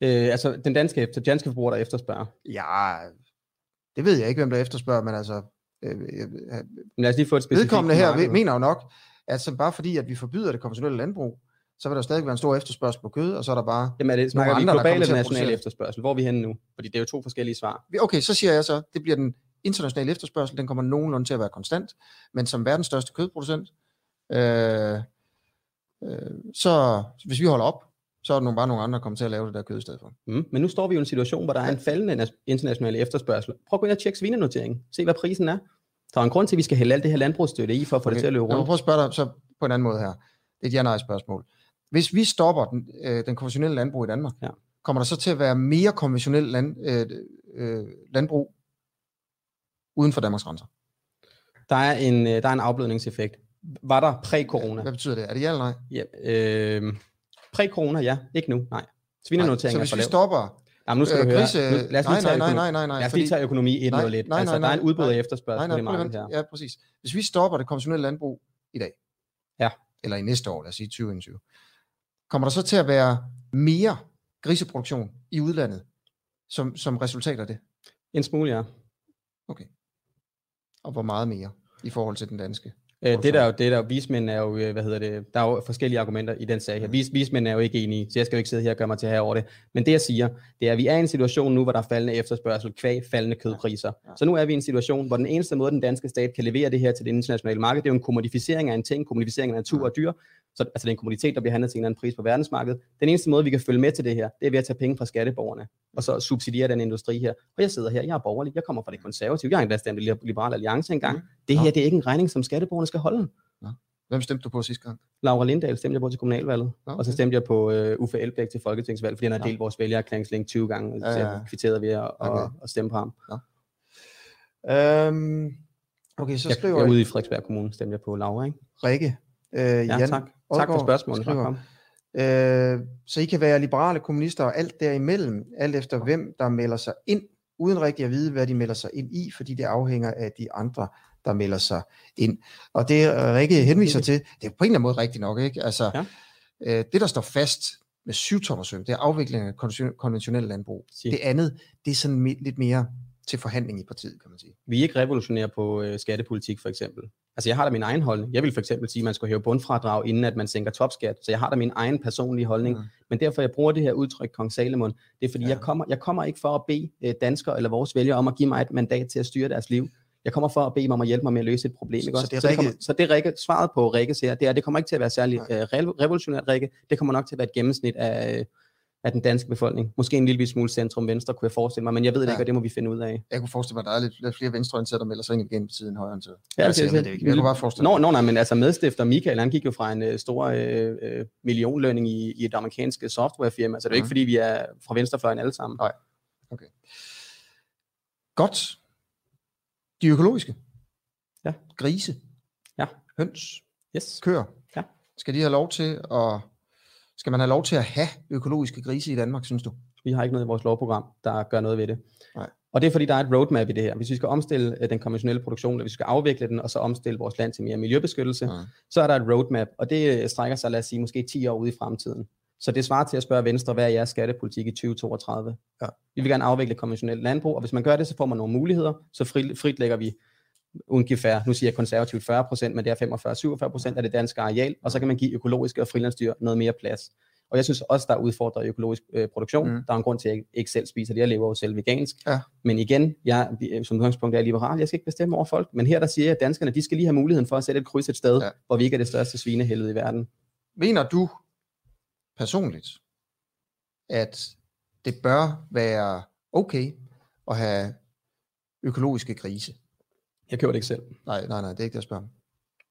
Speaker 2: Øh, altså, den danske, efter, danske forbruger, der efterspørger.
Speaker 1: Ja, det ved jeg ikke, hvem der efterspørger, men altså, øh, øh,
Speaker 2: Men lad os lige få et specifikt
Speaker 1: vedkommende her
Speaker 2: marked.
Speaker 1: mener jo nok, at så bare fordi, at vi forbyder det konventionelle landbrug, så vil der stadig være en stor efterspørgsel på kød, og så er der bare...
Speaker 2: Jamen er det, vi
Speaker 1: andre, der
Speaker 2: global
Speaker 1: kommer til
Speaker 2: eller
Speaker 1: at
Speaker 2: national
Speaker 1: producere det.
Speaker 2: efterspørgsel? Hvor er vi henne nu? Fordi det er jo to forskellige svar.
Speaker 1: Okay, så siger jeg så, det bliver den internationale efterspørgsel, den kommer nogenlunde til at være konstant, men som verdens største kødproducent, øh, øh, så hvis vi holder op, så er der bare nogle andre, der kommer til at lave det der kød i stedet for.
Speaker 2: Mm. Men nu står vi jo i en situation, hvor der er en faldende international efterspørgsel. Prøv at gå ind og tjekke svinenoteringen. Se, hvad prisen er. Der er en grund til, at vi skal hælde alt det her landbrugsstøtte i, for at få okay. det til at løbe
Speaker 1: Jeg
Speaker 2: rundt.
Speaker 1: prøve at spørge dig så på en anden måde her. Det er et ja-nej spørgsmål. Hvis vi stopper den, øh, den konventionelle landbrug i Danmark,
Speaker 2: Ja.
Speaker 1: kommer der så til at være mere konventionel land, øh, øh, landbrug uden for Danmarks grænser?
Speaker 2: Der er en, øh, der er en afblødningseffekt. Var der præ-corona?
Speaker 1: Hvad betyder det? Er det ja eller nej?
Speaker 2: Ja, øh, præ-corona, ja. Ikke nu, nej. Svinenoteringen
Speaker 1: Så
Speaker 2: er
Speaker 1: hvis
Speaker 2: for
Speaker 1: vi
Speaker 2: lav.
Speaker 1: stopper...
Speaker 2: Jamen, nu skal
Speaker 1: øh,
Speaker 2: du høre. Nu, lad os lige
Speaker 1: nej,
Speaker 2: tage
Speaker 1: nej, nej, nej, nej,
Speaker 2: Lad os
Speaker 1: fordi-
Speaker 2: lige tage økonomi 1
Speaker 1: Nej,
Speaker 2: lidt.
Speaker 1: nej,
Speaker 2: altså,
Speaker 1: nej,
Speaker 2: der er en udbud og efterspørgsel
Speaker 1: Nej,
Speaker 2: på
Speaker 1: nej,
Speaker 2: det
Speaker 1: prøv at
Speaker 2: marked her.
Speaker 1: Ja, præcis. Hvis vi stopper det konventionelle landbrug i dag,
Speaker 2: Ja.
Speaker 1: eller i næste år, lad os sige 2021, kommer der så til at være mere griseproduktion i udlandet, som, som resultat af det?
Speaker 2: En smule, ja.
Speaker 1: Og hvor meget mere i forhold til den danske?
Speaker 2: Øh, det der, er jo- det der, vismænd er jo, øh, hvad hedder det, der er jo forskellige argumenter i den sag her. Vis, vismænd er jo ikke enige, så jeg skal jo ikke sidde her og gøre mig til her over det. Men det jeg siger, det er, at vi er i en situation nu, hvor der er faldende efterspørgsel, kvæg faldende kødpriser.
Speaker 1: Ja.
Speaker 2: Så nu er vi i en situation, hvor den eneste måde, den danske stat kan levere det her til det internationale marked, det er jo en kommodificering af en ting, kommodificering af natur og dyr. Så, altså det er en kommoditet, der bliver handlet til en eller anden pris på verdensmarkedet. Den eneste måde, vi kan følge med til det her, det er ved at tage penge fra skatteborgerne, og så subsidiere den industri her. Og jeg sidder her, jeg er borgerlig, jeg kommer fra det konservative, jeg har endda stemt Liberal Alliance engang. Det
Speaker 1: Nå.
Speaker 2: her, det er ikke en regning, som skatteborgerne skal holde.
Speaker 1: Hvem stemte du på sidste gang?
Speaker 2: Laura Lindahl stemte jeg på til kommunalvalget,
Speaker 1: Nå,
Speaker 2: og så stemte jeg på uh, Uffe Elbæk til folketingsvalg, fordi han har delt vores vælgererklæringslink 20 gange,
Speaker 1: Ja,
Speaker 2: så
Speaker 1: ja, ja.
Speaker 2: jeg kvitterede ved at,
Speaker 1: Okay.
Speaker 2: at stemme på ham.
Speaker 1: Øhm, okay, så skriver
Speaker 2: jeg
Speaker 1: jeg
Speaker 2: ude i Frederiksberg Kommune, stemte jeg på Laura, ikke?
Speaker 1: Rikke. Øh,
Speaker 2: Ja,
Speaker 1: Jan
Speaker 2: tak. Tak for
Speaker 1: Odgaard
Speaker 2: spørgsmålet.
Speaker 1: skriver. Øh, så I kan være liberale kommunister og alt derimellem, alt efter hvem der melder sig ind, uden rigtig at vide, hvad de melder sig ind i, fordi det afhænger af de andre, der melder sig ind. Og det Rikke henviser til, det er på en eller anden måde rigtigt nok, ikke? Altså,
Speaker 2: Ja.
Speaker 1: øh, det der står fast med syvtommersøm, det er afviklingen af konvention- konventionelle landbrug.
Speaker 2: Sig.
Speaker 1: Det andet, det er sådan lidt mere til forhandling i partiet, kan man sige.
Speaker 2: Vi er ikke revolutionære på øh, skattepolitik, for eksempel. Altså, jeg har da min egen holdning. Jeg vil for eksempel sige, at man skal hæve bundfradrag, inden at man sænker topskat. Så jeg har da min egen personlige holdning.
Speaker 1: Mm.
Speaker 2: Men derfor, jeg bruger det her udtryk, Kong Salomon, det er fordi,
Speaker 1: Ja.
Speaker 2: jeg, kommer, jeg kommer ikke for at bede øh, danskere eller vores vælgere om at give mig et mandat til at styre deres liv. Jeg kommer for at bede dem om at hjælpe mig med at løse et problem.
Speaker 1: Så-
Speaker 2: Ikke
Speaker 1: så
Speaker 2: også?
Speaker 1: det er
Speaker 2: så, det kommer, så det Rikke, svaret på Rikkes her, det er, det kommer ikke til at være særlig øh, rev- revolutionært, Rikke. Det kommer nok til at være et gennemsnit af, øh, af den danske befolkning. Måske en lille smule centrum-venstre, kunne jeg forestille mig, men jeg ved det
Speaker 1: Ja.
Speaker 2: ikke, og det må vi finde ud af.
Speaker 1: Jeg kunne forestille mig, at der er lidt, lidt flere venstreorienterede, der melder sig ind igen på tiden højreorienterede.
Speaker 2: Ja,
Speaker 1: altså, jeg
Speaker 2: det-
Speaker 1: det ikke. Jeg kunne bare forestille
Speaker 2: Nå,
Speaker 1: mig.
Speaker 2: nå, nej, men altså medstifter Michael, han gik jo fra en øh, stor øh, øh, millionlønning i, i et amerikansk softwarefirma, så det er jo ikke
Speaker 1: Mhm.
Speaker 2: fordi, vi er fra venstrefløjen alle sammen.
Speaker 1: Godt. De økologiske.
Speaker 2: Ja.
Speaker 1: Grise.
Speaker 2: Ja.
Speaker 1: Høns.
Speaker 2: Yes.
Speaker 1: Køer.
Speaker 2: Ja.
Speaker 1: Skal de have lov til at... Skal man have lov til at have økologiske grise i Danmark, synes du?
Speaker 2: Vi har ikke noget i vores lovprogram, der gør noget ved det.
Speaker 1: Nej.
Speaker 2: Og det er fordi, der er et roadmap i det her. Hvis vi skal omstille øh, den konventionelle produktion, eller vi skal afvikle den, og så omstille vores land til mere miljøbeskyttelse,
Speaker 1: Ja.
Speaker 2: så er der et roadmap, og det øh, strækker sig, lad os sige, måske 10 år ude i fremtiden. Så det svarer til at spørge Venstre, hvad er jeres skattepolitik i 2032?
Speaker 1: Ja.
Speaker 2: Vi vil gerne afvikle konventionelt landbrug, og hvis man gør det, så får man nogle muligheder, så fri, frit lægger vi ungefær, nu siger jeg konservativt 40 procent, men det er 45-47 procent af det danske areal, og så kan man give økologiske og frilandsdyr noget mere plads. Og jeg synes også, der er udfordret i økologisk øh, produktion.
Speaker 1: Mm.
Speaker 2: Der er en grund til, at jeg ikke selv spiser det. Jeg lever jo selv vegansk.
Speaker 1: Ja.
Speaker 2: Men igen, jeg, vi- som udgangspunkt er jeg liberal. Jeg skal ikke bestemme over folk. Men her der siger jeg, at danskerne de skal lige have muligheden for at sætte et kryds et sted,
Speaker 1: ja.
Speaker 2: hvor vi ikke er det største svinehelvede i verden.
Speaker 1: Mener du personligt, at det bør være okay at have økologiske grise?
Speaker 2: Jeg køber det ikke selv.
Speaker 1: Nej, nej, nej, det er ikke det, jeg spørger om.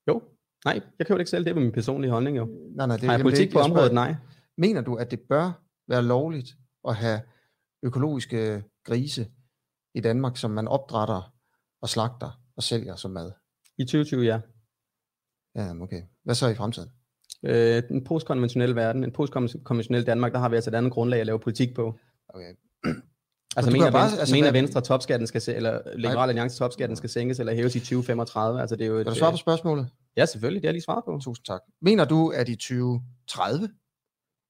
Speaker 2: Jo. Nej, jeg køber det ikke selv. Det er min personlige holdning jo.
Speaker 1: Nej, nej, det,
Speaker 2: Har jeg
Speaker 1: det er
Speaker 2: politik på
Speaker 1: det, jeg
Speaker 2: området? Nej.
Speaker 1: Mener du, at det bør være lovligt at have økologiske grise i Danmark, som man opdrætter og slagter og sælger som mad?
Speaker 2: I 2020, ja.
Speaker 1: Ja, okay. Hvad så i fremtiden?
Speaker 2: Øh, en postkonventionel verden, en postkonventionel Danmark, der har vi altså et andet grundlag at lave politik på.
Speaker 1: Okay.
Speaker 2: Altså,
Speaker 1: du
Speaker 2: mener,
Speaker 1: kan bare-
Speaker 2: Venstre,
Speaker 1: altså,
Speaker 2: mener Venstre, topskatten skal eller Liberal Alliance topskatten skal sænkes eller hæves i 2035? Altså, det er jo et,
Speaker 1: du svare på spørgsmålet?
Speaker 2: Ja, selvfølgelig, det har jeg lige svaret på.
Speaker 1: Tusind tak. Mener du, at i 2030,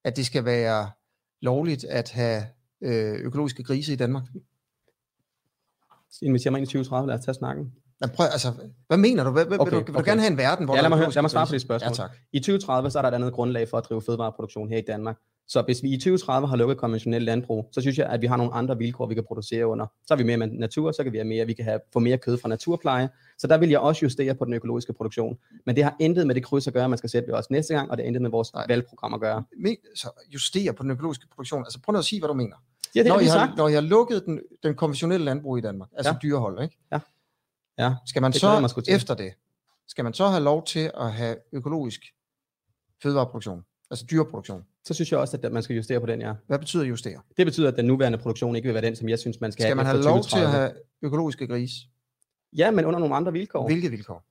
Speaker 1: at det skal være lovligt at have øh, økologiske grise i Danmark?
Speaker 2: Inviterer mig ind i 2030, lad os tage snakken.
Speaker 1: Nej, prøv, altså, hvad mener du? Hvad, okay, vil, du, vil du
Speaker 2: okay.
Speaker 1: gerne have en verden, hvor
Speaker 2: Ja, lad
Speaker 1: er
Speaker 2: mig, høre, lad mig svare på det spørgsmål.
Speaker 1: Ja, tak.
Speaker 2: I 2030, så er der et andet grundlag for at drive fødevareproduktion her i Danmark. Så hvis vi i 2030 har lukket konventionel landbrug, så synes jeg, at vi har nogle andre vilkår, vi kan producere under. Så har vi mere natur, så kan vi have mere, vi kan have, få mere kød fra naturpleje. Så der vil jeg også justere på den økologiske produktion. Men det har intet med det kryds at gøre, man skal sætte ved os næste gang, og det har intet med vores
Speaker 1: Nej.
Speaker 2: valgprogram at gøre.
Speaker 1: Men, så justere på den økologiske produktion. Altså prøv nu at sige, hvad du mener.
Speaker 2: Ja, det
Speaker 1: når,
Speaker 2: sagt.
Speaker 1: har, når har lukket den, den konventionelle landbrug i Danmark, altså
Speaker 2: Ja.
Speaker 1: dyrehold, ikke?
Speaker 2: Ja. Ja,
Speaker 1: Skal man
Speaker 2: det jeg
Speaker 1: så
Speaker 2: til.
Speaker 1: efter det, skal man så have lov til at have økologisk fødevareproduktion? Altså dyreproduktion.
Speaker 2: Så synes jeg også, at man skal justere på den, ja.
Speaker 1: Hvad betyder justere?
Speaker 2: Det betyder, at den nuværende produktion ikke vil være den, som jeg synes, man skal,
Speaker 1: Skal man
Speaker 2: have
Speaker 1: have
Speaker 2: efter
Speaker 1: lov til at
Speaker 2: 2030.
Speaker 1: have økologiske grise?
Speaker 2: Ja, men under nogle andre vilkår.
Speaker 1: Hvilke vilkår?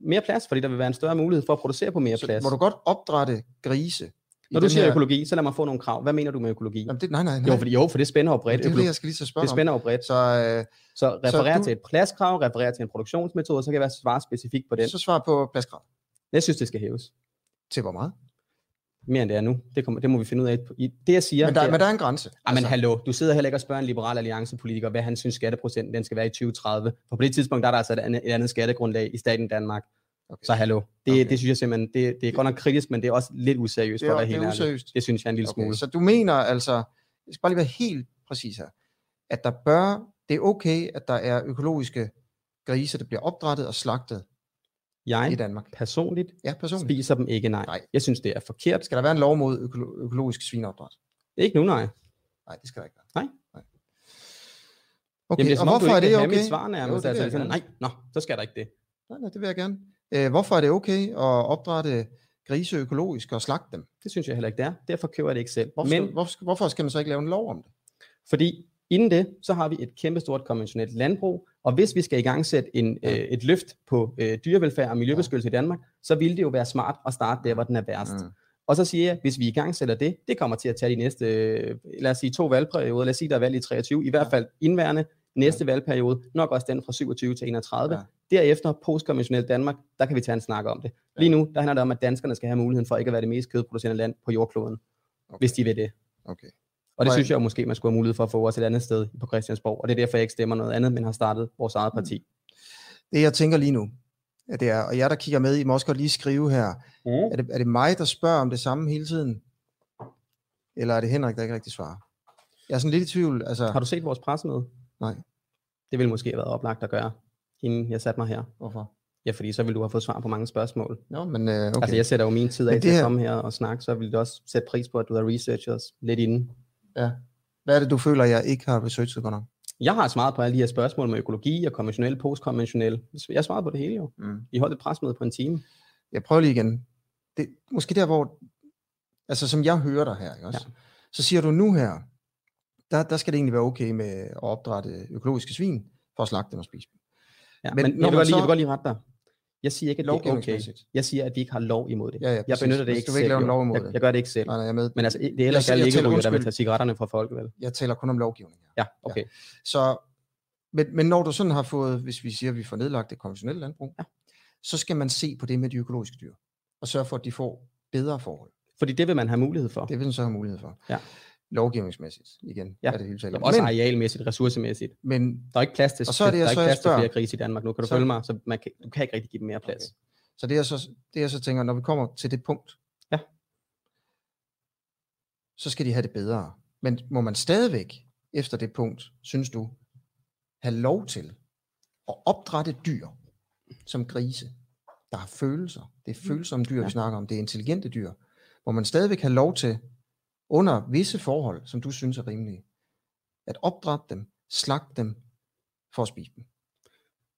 Speaker 2: Mere plads, fordi der vil være en større mulighed for at producere på mere
Speaker 1: Så
Speaker 2: plads.
Speaker 1: må du godt opdrætte grise?
Speaker 2: Når du siger
Speaker 1: her-
Speaker 2: økologi, så lad mig få nogle krav. Hvad mener du med økologi?
Speaker 1: Jamen, det, nej, nej, nej.
Speaker 2: Jo, for, jo, for det spænder jo bredt.
Speaker 1: det er det, jeg skal lige så spørge
Speaker 2: det spænder jo bredt.
Speaker 1: Så, øh,
Speaker 2: Så referere
Speaker 1: du-
Speaker 2: til et pladskrav, referere til en produktionsmetode, så kan jeg være svare specifikt på den.
Speaker 1: så svar på pladskrav.
Speaker 2: Jeg synes, det skal hæves.
Speaker 1: Til hvor meget?
Speaker 2: Mere end det er nu. Det, kommer, det må vi finde ud af. i- Det jeg siger,
Speaker 1: Men der,
Speaker 2: det er,
Speaker 1: men der er en grænse.
Speaker 2: Ah, men hallo, du sidder heller ikke og spørger en liberal alliancepolitiker, hvad han synes skatteprocenten den skal være i 2030. For på det tidspunkt der er der altså et andet, et andet skattegrundlag i staten Danmark.
Speaker 1: Okay.
Speaker 2: Så hallo, det,
Speaker 1: Okay.
Speaker 2: det synes jeg simpelthen, det, det er godt nok kritisk, men det er også lidt useriøst for at være
Speaker 1: det
Speaker 2: helt ærlig. Det synes jeg er en lille
Speaker 1: Okay,
Speaker 2: smule.
Speaker 1: så du mener altså, jeg skal bare lige være helt præcis her, at der bør, det er okay, at der er økologiske grise, der bliver opdrettet og slagtet i
Speaker 2: Jeg
Speaker 1: Danmark.
Speaker 2: personligt
Speaker 1: Ja, personligt.
Speaker 2: spiser dem ikke, nej.
Speaker 1: Nej.
Speaker 2: Jeg synes, det er forkert.
Speaker 1: Skal der være en lov mod økolo- økologisk svineopdræt?
Speaker 2: Ikke nu, nej.
Speaker 1: Nej, det skal der ikke være.
Speaker 2: Nej.
Speaker 1: Nej. Okay,
Speaker 2: Jamen, det er,
Speaker 1: og hvorfor
Speaker 2: du
Speaker 1: er
Speaker 2: ikke
Speaker 1: det
Speaker 2: vil have
Speaker 1: okay?
Speaker 2: mit svar nærmest.
Speaker 1: Jo, det
Speaker 2: altså, sådan, nej, nå, så skal der ikke det.
Speaker 1: Nej, nej, det vil jeg gerne. Øh, hvorfor er det okay at opdrætte grise økologisk og slagte dem?
Speaker 2: Det synes jeg heller ikke, det er. Derfor køber jeg det ikke selv.
Speaker 1: Hvorfor, Men,
Speaker 2: Men
Speaker 1: hvorfor, hvorfor skal man så ikke lave en lov om det?
Speaker 2: Fordi inden det, så har vi et kæmpestort konventionelt landbrug, og hvis vi skal i gang sætte en,
Speaker 1: Ja.
Speaker 2: øh, et løft på øh, dyrevelfærd og miljøbeskyttelse i Danmark, så ville det jo være smart at starte der, hvor den er værst.
Speaker 1: Mm.
Speaker 2: Og så siger jeg, hvis vi i gang sætter det, det kommer til at tage de næste, øh, lad os sige to valgperioder, lad os sige, der er valg i 23, i hvert fald indværende, næste valgperiode, nok også den fra 27 til 31.
Speaker 1: Ja.
Speaker 2: Derefter, postkonventionelt Danmark, der kan vi tage en snak om det. Lige nu, der handler det om, at danskerne skal have muligheden for ikke at være det mest kødproducerende land på jordkloden,
Speaker 1: Okay.
Speaker 2: hvis de vil det.
Speaker 1: Okay.
Speaker 2: Og det synes jeg jo måske, man skulle have mulighed for at få os et andet sted på Christiansborg. Og det er derfor, jeg ikke stemmer noget andet, men har startet vores eget parti.
Speaker 1: Det jeg tænker lige nu, ja, det er, og jer der kigger med, I må også godt lige skrive her,
Speaker 2: Mm.
Speaker 1: er det, er det mig, der spørger om det samme hele tiden? Eller er det Henrik, der ikke rigtig svarer? Jeg er sådan lidt i tvivl. Altså,
Speaker 2: Har du set vores pressemøde?
Speaker 1: Nej.
Speaker 2: Det ville måske have været oplagt at gøre, inden jeg satte mig her.
Speaker 1: Hvorfor?
Speaker 2: Ja, fordi så ville du have fået svar på mange spørgsmål.
Speaker 1: Nå, men øh, okay.
Speaker 2: Altså, jeg sætter jo min tid af til
Speaker 1: det
Speaker 2: at
Speaker 1: her-
Speaker 2: komme her og snakke, så ville du også sætte pris på, at du har researchet os lidt inden.
Speaker 1: Ja. Hvad er det, du føler, jeg ikke har researchet godt nok?
Speaker 2: Jeg har svaret på alle de her spørgsmål med økologi og konventionel, postkonventionel. Jeg svaret på det hele jo.
Speaker 1: Mm.
Speaker 2: I holdt et pressemøde på en time.
Speaker 1: Jeg prøver lige igen. Det, måske der, hvor, altså som jeg hører dig her, ikke også?
Speaker 2: Ja.
Speaker 1: så siger du nu her, der, der skal det egentlig være okay med at opdrætte økologiske svin, for at slagte dem og spise dem.
Speaker 2: Ja,
Speaker 1: Men
Speaker 2: men,
Speaker 1: når
Speaker 2: jeg, vil lige,
Speaker 1: så-
Speaker 2: jeg vil godt lige rette dig. Jeg siger ikke, at det er okay. Jeg siger, at vi ikke har lov imod det.
Speaker 1: Ja, ja,
Speaker 2: Jeg benytter det ikke
Speaker 1: du vil ikke lave en lov imod
Speaker 2: jeg,
Speaker 1: det?
Speaker 2: jeg gør det ikke selv.
Speaker 1: Nej, nej, jeg med.
Speaker 2: Men altså, det er ellers
Speaker 1: Jeg- jeg
Speaker 2: ikke
Speaker 1: taler-
Speaker 2: ryger, der vil tage cigaretterne fra folk, vel?
Speaker 1: Jeg taler kun om lovgivning her.
Speaker 2: Ja, okay.
Speaker 1: Så, men, men når du sådan har fået, hvis vi siger, at vi får nedlagt det konventionelle landbrug,
Speaker 2: Ja.
Speaker 1: så skal man se på det med de økologiske dyr, og sørge for, at de får bedre forhold.
Speaker 2: Fordi det vil man have mulighed for.
Speaker 1: Det vil den så have mulighed for.
Speaker 2: Ja.
Speaker 1: Lovgivningsmæssigt, igen,
Speaker 2: Ja.
Speaker 1: er det hele talt om.
Speaker 2: Også
Speaker 1: Men,
Speaker 2: arealmæssigt, ressourcemæssigt.
Speaker 1: men
Speaker 2: Der er ikke plads til,
Speaker 1: Og så er det,
Speaker 2: der er ikke plads til flere grise i Danmark nu. Kan du
Speaker 1: Så-
Speaker 2: følge mig? Så man kan, du kan ikke rigtig give dem mere plads.
Speaker 1: Okay. Så det jeg så, det jeg så tænker, når vi kommer til det punkt,
Speaker 2: Ja.
Speaker 1: så skal de have det bedre. Men må man stadigvæk, efter det punkt, synes du, have lov til at opdrætte dyr som grise, der har følelser. Det er følsomme dyr. Ja. vi snakker om. Det er intelligente dyr. Må man stadigvæk have lov til, under visse forhold, som du synes er rimelige, at opdrætte dem, slagte dem, for at spise dem.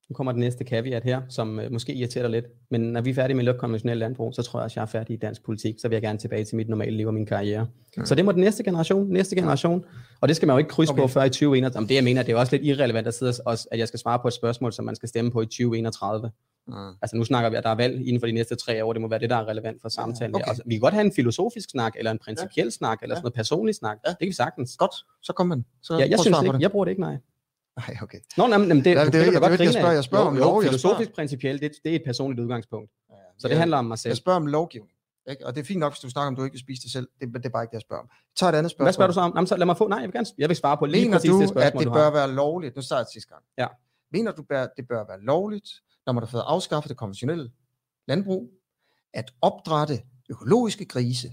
Speaker 2: Nu kommer den næste caveat her, som øh, måske irriterer dig lidt. Men når vi er færdige med konventionel landbrug, så tror jeg også, jeg er færdig i dansk politik. Så vil jeg gerne tilbage til mit normale liv og min karriere.
Speaker 1: Mm.
Speaker 2: Så det må den næste generation, næste generation. Og det skal man jo ikke krydse
Speaker 1: Okay.
Speaker 2: på før i 2031. Om det jeg mener, det er også lidt irrelevant at, sidde og, at jeg skal svare på et spørgsmål, som man skal stemme på i 2031.
Speaker 1: Mm.
Speaker 2: Altså nu snakker vi, at der er valg inden for de næste tre år. Det må være det, der er relevant for samtalen.
Speaker 1: okay.
Speaker 2: Altså, vi kan godt have en filosofisk snak, eller en principiel snak, eller
Speaker 1: Ja.
Speaker 2: sådan noget personlig snak.
Speaker 1: Ja.
Speaker 2: Det kan vi sagtens.
Speaker 1: Godt, så kom man. Så
Speaker 2: Ja, jeg
Speaker 1: at
Speaker 2: synes ikke,
Speaker 1: det.
Speaker 2: jeg bruger det ikke, nej.
Speaker 1: Nej, okay.
Speaker 2: Nå, nej, men det,
Speaker 1: Ja,
Speaker 2: det,
Speaker 1: det
Speaker 2: det,
Speaker 1: det er
Speaker 2: godt
Speaker 1: det, jeg spørger. Jeg spørger
Speaker 2: jo,
Speaker 1: om lov, jeg
Speaker 2: filosofisk principielt, det, det er et personligt udgangspunkt. Så det
Speaker 1: Jeg-
Speaker 2: handler om mig selv.
Speaker 1: Jeg spørger om lovgivning. Ikke? Og det er fint nok, hvis du snakker om, du ikke vil spise det selv. Det, det er bare ikke det, jeg spørger om. Tag et andet spørgsmål.
Speaker 2: Hvad spørger du så om? Jamen, så lad mig få. Nej, jeg vil gerne jeg vil svare på lige
Speaker 1: Mener
Speaker 2: præcis
Speaker 1: du,
Speaker 2: det
Speaker 1: at
Speaker 2: spørgsmål,
Speaker 1: det
Speaker 2: du
Speaker 1: bør være lovligt? Nu starter jeg sidste gang.
Speaker 2: Ja.
Speaker 1: Mener du, at det bør være lovligt, når man har fået afskaffet det konventionelle landbrug, at opdrætte økologiske grise,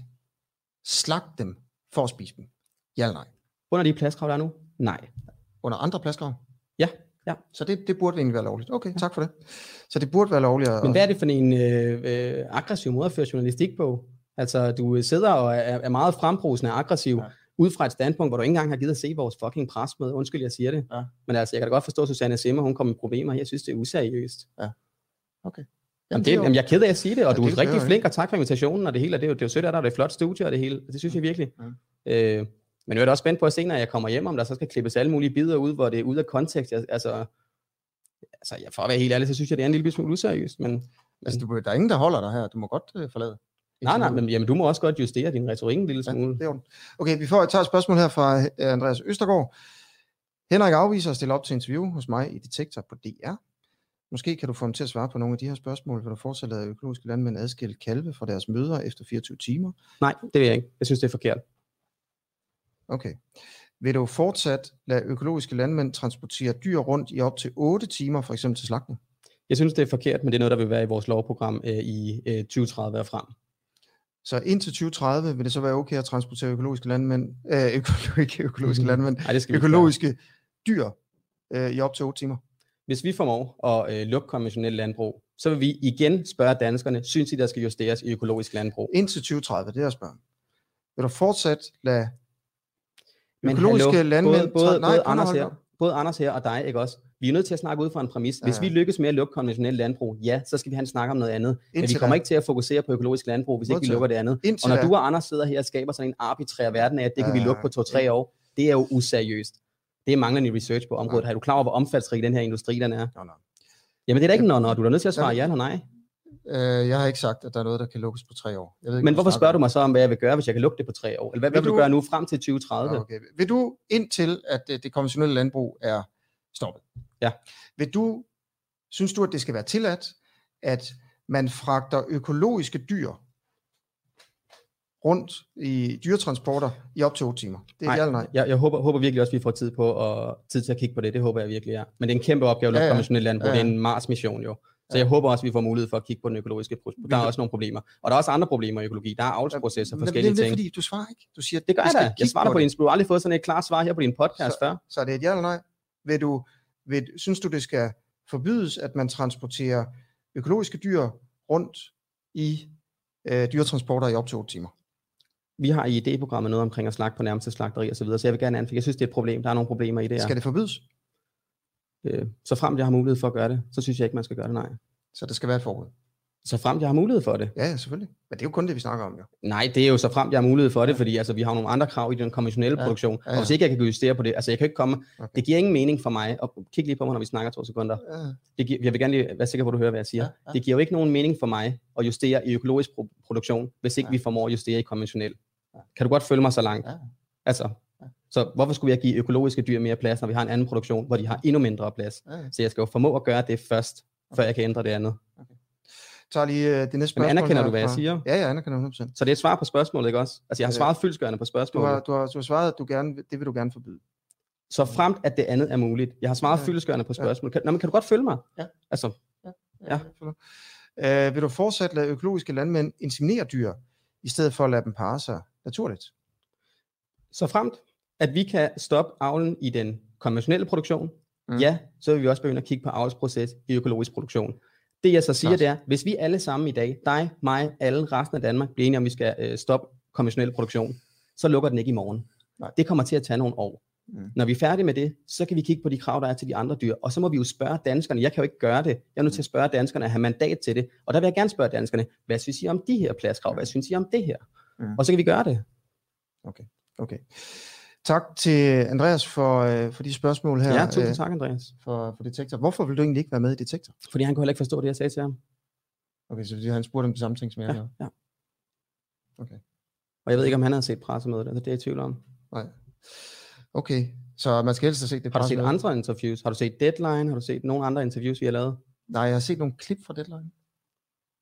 Speaker 1: slagte dem for at spise dem? Ja eller nej?
Speaker 2: Under de pladskrav, der er nu? Nej.
Speaker 1: Under andre pladskrav?
Speaker 2: Ja, ja.
Speaker 1: Så det, det burde egentlig være lovligt. Okay, tak for det. Så det burde være lovligt at...
Speaker 2: Men hvad er det for en øh, øh, aggressiv måde at føre journalistik på? Altså, du sidder og er, er meget frembrusende aggressiv,
Speaker 1: Ja.
Speaker 2: Ja. ud fra et standpunkt, hvor du ikke engang har givet at se vores fucking presmøde. Undskyld, jeg siger det.
Speaker 1: Ja.
Speaker 2: Men altså, jeg kan da godt forstå, at Susanne Simmer, hun kommer med problemer. Jeg synes, det er useriøst.
Speaker 1: Okay.
Speaker 2: Jamen, det, jamen, jeg er ked af at sige det, og
Speaker 1: Ja,
Speaker 2: du er rigtig flink, og tak for invitationen, og det hele, og det er jo, det er jo sødt af dig, og det er et flot studie, og det hele, det synes jeg virkelig.
Speaker 1: Mm.
Speaker 2: Øh, men jeg er da også spændt på at se, når jeg kommer hjem, om der så skal klippes alle mulige bidder ud, hvor det er ude af kontekst. Jeg, altså, altså, jeg for at være helt ærlig, så synes jeg, det er en lille smule useriøst, men
Speaker 1: Altså, du, der er ingen, der holder dig her. Du må godt uh, forlade.
Speaker 2: Nej, nej, men jamen, du må også godt justere din retorik en lille
Speaker 1: Ja,
Speaker 2: smule.
Speaker 1: det er ondt. Okay, vi får tager et spørgsmål her fra øh, Andreas Østergaard. Henrik afviser at stille op til interview hos mig i Detektor på DR. Måske kan du få ham til at svare på nogle af de her spørgsmål. Vil du fortsat lade økologiske landmænd adskille kalve fra deres møder efter 24 timer?
Speaker 2: Nej, det vil jeg ikke. Jeg synes, det er forkert.
Speaker 1: Okay. Vil du fortsat lade økologiske landmænd transportere dyr rundt i op til 8 timer, for eksempel til slagtning?
Speaker 2: Jeg synes, det er forkert, men det er noget, der vil være i vores lovprogram øh, i øh, 2030 og frem.
Speaker 1: Så indtil 2030 vil det så være okay at transportere økologiske landmænd, øh, [LAUGHS] ikke økologiske
Speaker 2: Mhm.
Speaker 1: landmænd,
Speaker 2: Nej, det skal
Speaker 1: økologiske dyr øh, i op til 8 timer?
Speaker 2: Hvis vi formår at øh, lukke konventionel landbrug, så vil vi igen spørge danskerne, synes I, der skal justeres i økologisk landbrug?
Speaker 1: Indtil 2030, det er jeg spørger. Vil du fortsat lade
Speaker 2: Men
Speaker 1: økologiske
Speaker 2: hallo,
Speaker 1: landmænd...
Speaker 2: både, både,
Speaker 1: nej,
Speaker 2: både, Anders her, både Anders her og dig, ikke også? Vi er nødt til at snakke ud fra en præmis. Hvis
Speaker 1: Ja,
Speaker 2: vi
Speaker 1: ja.
Speaker 2: lykkes med at lukke konventionel landbrug, ja, så skal vi have en snak om noget andet. Men vi
Speaker 1: Indtil
Speaker 2: kommer
Speaker 1: da.
Speaker 2: ikke til at fokusere på økologisk landbrug, hvis ikke vi lukker det andet.
Speaker 1: Indtil
Speaker 2: Og når
Speaker 1: da.
Speaker 2: du og Anders sidder her og skaber sådan en arbitrær verden af, at det kan vi
Speaker 1: Ja,
Speaker 2: lukke på to-tre år, det er jo useriøst. Det er manglende research på området.
Speaker 1: Ja.
Speaker 2: Er du klar over, hvor omfangsrig den her industri den er?
Speaker 1: Nå, nå.
Speaker 2: Jamen det er da ikke noget, når du er nødt til at svare
Speaker 1: Ja.
Speaker 2: ja eller nej.
Speaker 1: Øh, jeg har ikke sagt, at der er noget, der kan lukkes på tre år. Jeg ved ikke,
Speaker 2: Men hvorfor spørger du mig så om, hvad jeg vil gøre, hvis jeg kan lukke det på tre år? Eller hvad
Speaker 1: Vil
Speaker 2: vil du
Speaker 1: du-
Speaker 2: gøre nu frem til 2030?
Speaker 1: Ja, okay. Vil du indtil, at det, det konventionelle landbrug er stoppet?
Speaker 2: Ja.
Speaker 1: Vil du, synes du, at det skal være tilladt, at man fragter økologiske dyr rundt i dyretransporter i op til 8 timer? Det er
Speaker 2: Nej,
Speaker 1: ja eller nej?
Speaker 2: Jeg, jeg håber, håber virkelig også, at vi får tid på og tid til at kigge på det. Det håber jeg virkelig er. Men det er en kæmpe opgave at
Speaker 1: Ja, ja.
Speaker 2: konventionelt landbrug.
Speaker 1: Ja,
Speaker 2: Det
Speaker 1: ja.
Speaker 2: er en Mars-mission jo. Så
Speaker 1: Ja.
Speaker 2: jeg håber også, at vi får mulighed for at kigge på den økologiske proces. Der er også nogle problemer. Og der er også andre problemer i økologi. Der er avlsprocesser og forskellige
Speaker 1: det, det er
Speaker 2: ting.
Speaker 1: fordi, du svarer ikke. Du siger,
Speaker 2: Det gør jeg da. Jeg svarer på
Speaker 1: det.
Speaker 2: din. Du har aldrig fået sådan et klart svar her på din podcast
Speaker 1: Så-
Speaker 2: før.
Speaker 1: Så er det et ja eller nej? Vil du, vil, synes du, det skal forbydes, at man transporterer økologiske dyr rundt i øh, dyretransporter i op til 8 timer?
Speaker 2: Vi har i idéprogrammet noget omkring at slagte på nærmeste slagteri og så videre. Så jeg vil gerne anfælde. Jeg synes, det er et problem. Der er nogle problemer i det her.
Speaker 1: Skal det forbydes?
Speaker 2: Øh, så frem jeg har mulighed for at gøre det, så synes jeg ikke, man skal gøre det, nej.
Speaker 1: Så det skal være et forbud.
Speaker 2: Så fremt jeg har mulighed for det.
Speaker 1: Ja, ja, selvfølgelig. Men det er jo kun det, vi snakker om, jo.
Speaker 2: Nej, det er jo så fremt, jeg har mulighed for det, fordi altså, vi har nogle andre krav i den konventionelle
Speaker 1: Ja,
Speaker 2: produktion.
Speaker 1: ja,
Speaker 2: Og
Speaker 1: ja.
Speaker 2: hvis ikke jeg kan justere på det, altså jeg kan ikke komme,
Speaker 1: Okay.
Speaker 2: det giver ingen mening for mig, og kig lige på mig, når vi snakker to sekunder.
Speaker 1: Ja.
Speaker 2: Det giver, jeg vil gerne lige være sikker på, at du hører, hvad jeg siger.
Speaker 1: Ja, ja.
Speaker 2: Det giver jo ikke nogen mening for mig at justere i økologisk pro- produktion, hvis ikke
Speaker 1: Ja.
Speaker 2: vi formår at justere i konventionel.
Speaker 1: Ja.
Speaker 2: Kan du godt følge mig så langt?
Speaker 1: Ja.
Speaker 2: Altså,
Speaker 1: Ja.
Speaker 2: så hvorfor skulle jeg give økologiske dyr mere plads, når vi har en anden produktion, hvor de har endnu mindre plads?
Speaker 1: Ja, ja.
Speaker 2: Så jeg skal jo formå at gøre det først, før jeg kan ændre det andet.
Speaker 1: Tager lige uh, det næste
Speaker 2: Men
Speaker 1: spørgsmål.
Speaker 2: anerkender
Speaker 1: her
Speaker 2: du, hvad jeg siger?
Speaker 1: Ja, jeg anerkender 100%.
Speaker 2: Så det er et svar på spørgsmålet, ikke også? Altså jeg har
Speaker 1: Ja.
Speaker 2: svaret fyldskørende på
Speaker 1: Du
Speaker 2: spørgsmålet.
Speaker 1: har, du, har, du har svaret, at du gerne, det vil du gerne forbyde.
Speaker 2: Så fremt, at det andet er muligt. Jeg har svaret
Speaker 1: Ja.
Speaker 2: fyldeskørende på
Speaker 1: Ja.
Speaker 2: spørgsmålet. Kan, nå, men kan du godt følge mig?
Speaker 1: Ja.
Speaker 2: Altså, Ja.
Speaker 1: Uh, vil du fortsat lade økologiske landmænd inseminere dyr, i stedet for at lade dem parre sig naturligt?
Speaker 2: så fremt, at vi kan stoppe avlen i den konventionelle produktion,
Speaker 1: mm.
Speaker 2: ja, så vil vi også begynde at kigge på avlsproces i økologisk produktion. Det jeg så siger,
Speaker 1: Klart.
Speaker 2: det er, hvis vi alle sammen i dag, dig, mig, alle resten af Danmark, bliver enige om, vi skal øh, stoppe konventionel produktion, så lukker den ikke i morgen.
Speaker 1: Nej.
Speaker 2: Det kommer til at tage nogle år.
Speaker 1: Mm.
Speaker 2: Når vi er færdige med det, så kan vi kigge på de krav, der er til de andre dyr, og så må vi jo spørge danskerne. Jeg kan jo ikke gøre det. Jeg er nødt til at spørge danskerne at have mandat til det. Og der vil jeg gerne spørge danskerne, hvad synes I om de her pladskrav? Hvad synes I om det her?
Speaker 1: Mm.
Speaker 2: Og så kan vi gøre det.
Speaker 1: Okay. Tak til Andreas for, øh, for de spørgsmål her
Speaker 2: Ja, tusind
Speaker 1: øh,
Speaker 2: tak, Andreas.
Speaker 1: for, for Detektor. Hvorfor vil du egentlig ikke være med i Detektor?
Speaker 2: Fordi han kunne heller ikke forstå det, jeg sagde til ham.
Speaker 1: Okay, så fordi han spurgte om de samme ting som jeg
Speaker 2: Ja, ja.
Speaker 1: Okay.
Speaker 2: Og jeg ved ikke, om han har set pressemødet, altså det er jeg i tvivl om.
Speaker 1: Nej. Okay, så man skal helst have set det
Speaker 2: Har du set andre interviews? Har du set Deadline? Har du set nogle andre interviews, vi har lavet?
Speaker 1: Nej, jeg har set nogle klip fra Deadline.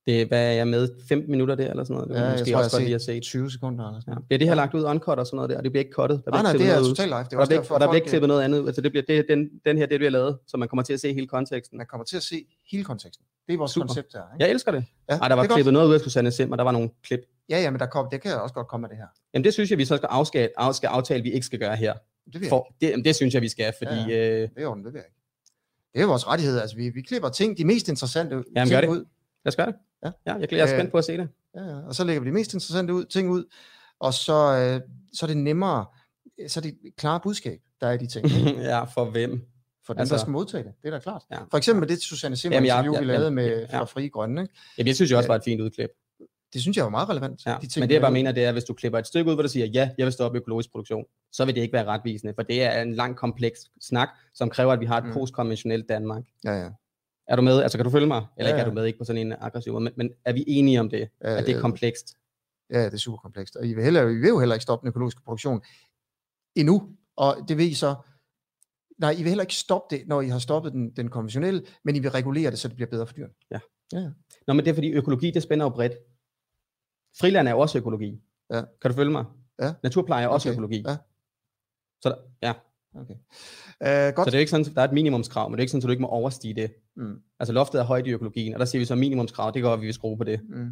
Speaker 2: Det er, hvad er jeg med? 15 minutter der, eller sådan noget? Det
Speaker 1: Ja,
Speaker 2: ja,
Speaker 1: jeg
Speaker 2: måske
Speaker 1: tror,
Speaker 2: også
Speaker 1: jeg
Speaker 2: godt lige
Speaker 1: har
Speaker 2: at set.
Speaker 1: 20 sekunder eller sådan
Speaker 2: Ja.
Speaker 1: noget.
Speaker 2: Bliver det her lagt ud uncut og sådan noget der, og det bliver ikke cuttet? Der
Speaker 1: Nej, nej, det er totalt live. Det er
Speaker 2: Og der
Speaker 1: derfor,
Speaker 2: og der bliver ikke klippet noget andet ud. Altså det bliver, det, den, den her, det bliver lavet, så man kommer til at se hele konteksten.
Speaker 1: man kommer til at se hele konteksten. Det er vores
Speaker 2: Super.
Speaker 1: koncept her. Ikke?
Speaker 2: Jeg elsker det.
Speaker 1: Ja,
Speaker 2: Ej, der var klippet noget ud af Susanne Sim, og der var nogle klip.
Speaker 1: Ja, ja, men der kom, det kan også godt komme af det her.
Speaker 2: Jamen det synes jeg, vi så skal, afskale, af, skal aftale, vi ikke skal gøre her.
Speaker 1: Det vil jeg
Speaker 2: For, det, jamen, det synes jeg, vi skal, fordi...
Speaker 1: Ja,
Speaker 2: Ja, Øh,
Speaker 1: Det er orden, det vil jeg ikke. Det er vores rettighed. Altså, vi, vi klipper ting, de mest interessante
Speaker 2: Jamen,
Speaker 1: ting ud.
Speaker 2: lad os gøre det.
Speaker 1: Ja.
Speaker 2: Ja, jeg mig
Speaker 1: Øh,
Speaker 2: spændt på at se det.
Speaker 1: Ja, ja. Og så lægger vi de mest interessante ud, ting ud, og så, øh, så er det nemmere, så er det et klare budskab, der er i de ting. [LAUGHS]
Speaker 2: ja, for hvem?
Speaker 1: For dem,
Speaker 2: Altså-
Speaker 1: der skal modtage det. Det er da klart.
Speaker 2: Ja.
Speaker 1: For eksempel det Susanne Simmer
Speaker 2: Jamen, jeg-
Speaker 1: interview, vi
Speaker 2: jeg-
Speaker 1: lavede med
Speaker 2: ja.
Speaker 1: fra Frie Grønne. Ikke?
Speaker 2: Jamen, jeg synes jo også,
Speaker 1: Ja.
Speaker 2: var et fint udklip.
Speaker 1: Det synes jeg var meget relevant.
Speaker 2: Ja.
Speaker 1: de ting,
Speaker 2: Men det
Speaker 1: vi
Speaker 2: jeg bare mener, det er, at hvis du klipper et stykke ud, hvor du siger, ja, jeg vil stoppe økologisk produktion, så vil det ikke være retvisende, for det er en lang kompleks snak, som kræver, at vi har et
Speaker 1: mm.
Speaker 2: postkonventionelt Danmark.
Speaker 1: Ja, ja.
Speaker 2: Er du med? Altså, kan du følge mig? Eller
Speaker 1: Ja,
Speaker 2: ikke er
Speaker 1: ja.
Speaker 2: du med, ikke på sådan en aggressiv måde, men, men er vi enige om det,
Speaker 1: Ja,
Speaker 2: at det er
Speaker 1: ja.
Speaker 2: komplekst?
Speaker 1: Ja, det er super komplekst. Og I vil, heller, I vil jo heller ikke stoppe den økologiske produktion endnu. Og det vil I så... Nej, I vil heller ikke stoppe det, når I har stoppet den, den konventionelle, men I vil regulere det, så det bliver bedre for dyrene.
Speaker 2: Nå, men det er fordi økologi, det spænder jo bredt. Friland er jo også økologi.
Speaker 1: Ja.
Speaker 2: Kan du følge mig?
Speaker 1: Ja.
Speaker 2: Naturpleje er også
Speaker 1: Okay,
Speaker 2: økologi.
Speaker 1: ja.
Speaker 2: Så der, ja.
Speaker 1: Okay. Uh, godt.
Speaker 2: Så det er ikke sådan, der er et minimumskrav, men det er ikke sådan, at du ikke må overstige det.
Speaker 1: Mm,
Speaker 2: Altså loftet er højt i økologien, og der siger vi så minimumskrav, det går, at vi vil skrue på det.
Speaker 1: mm.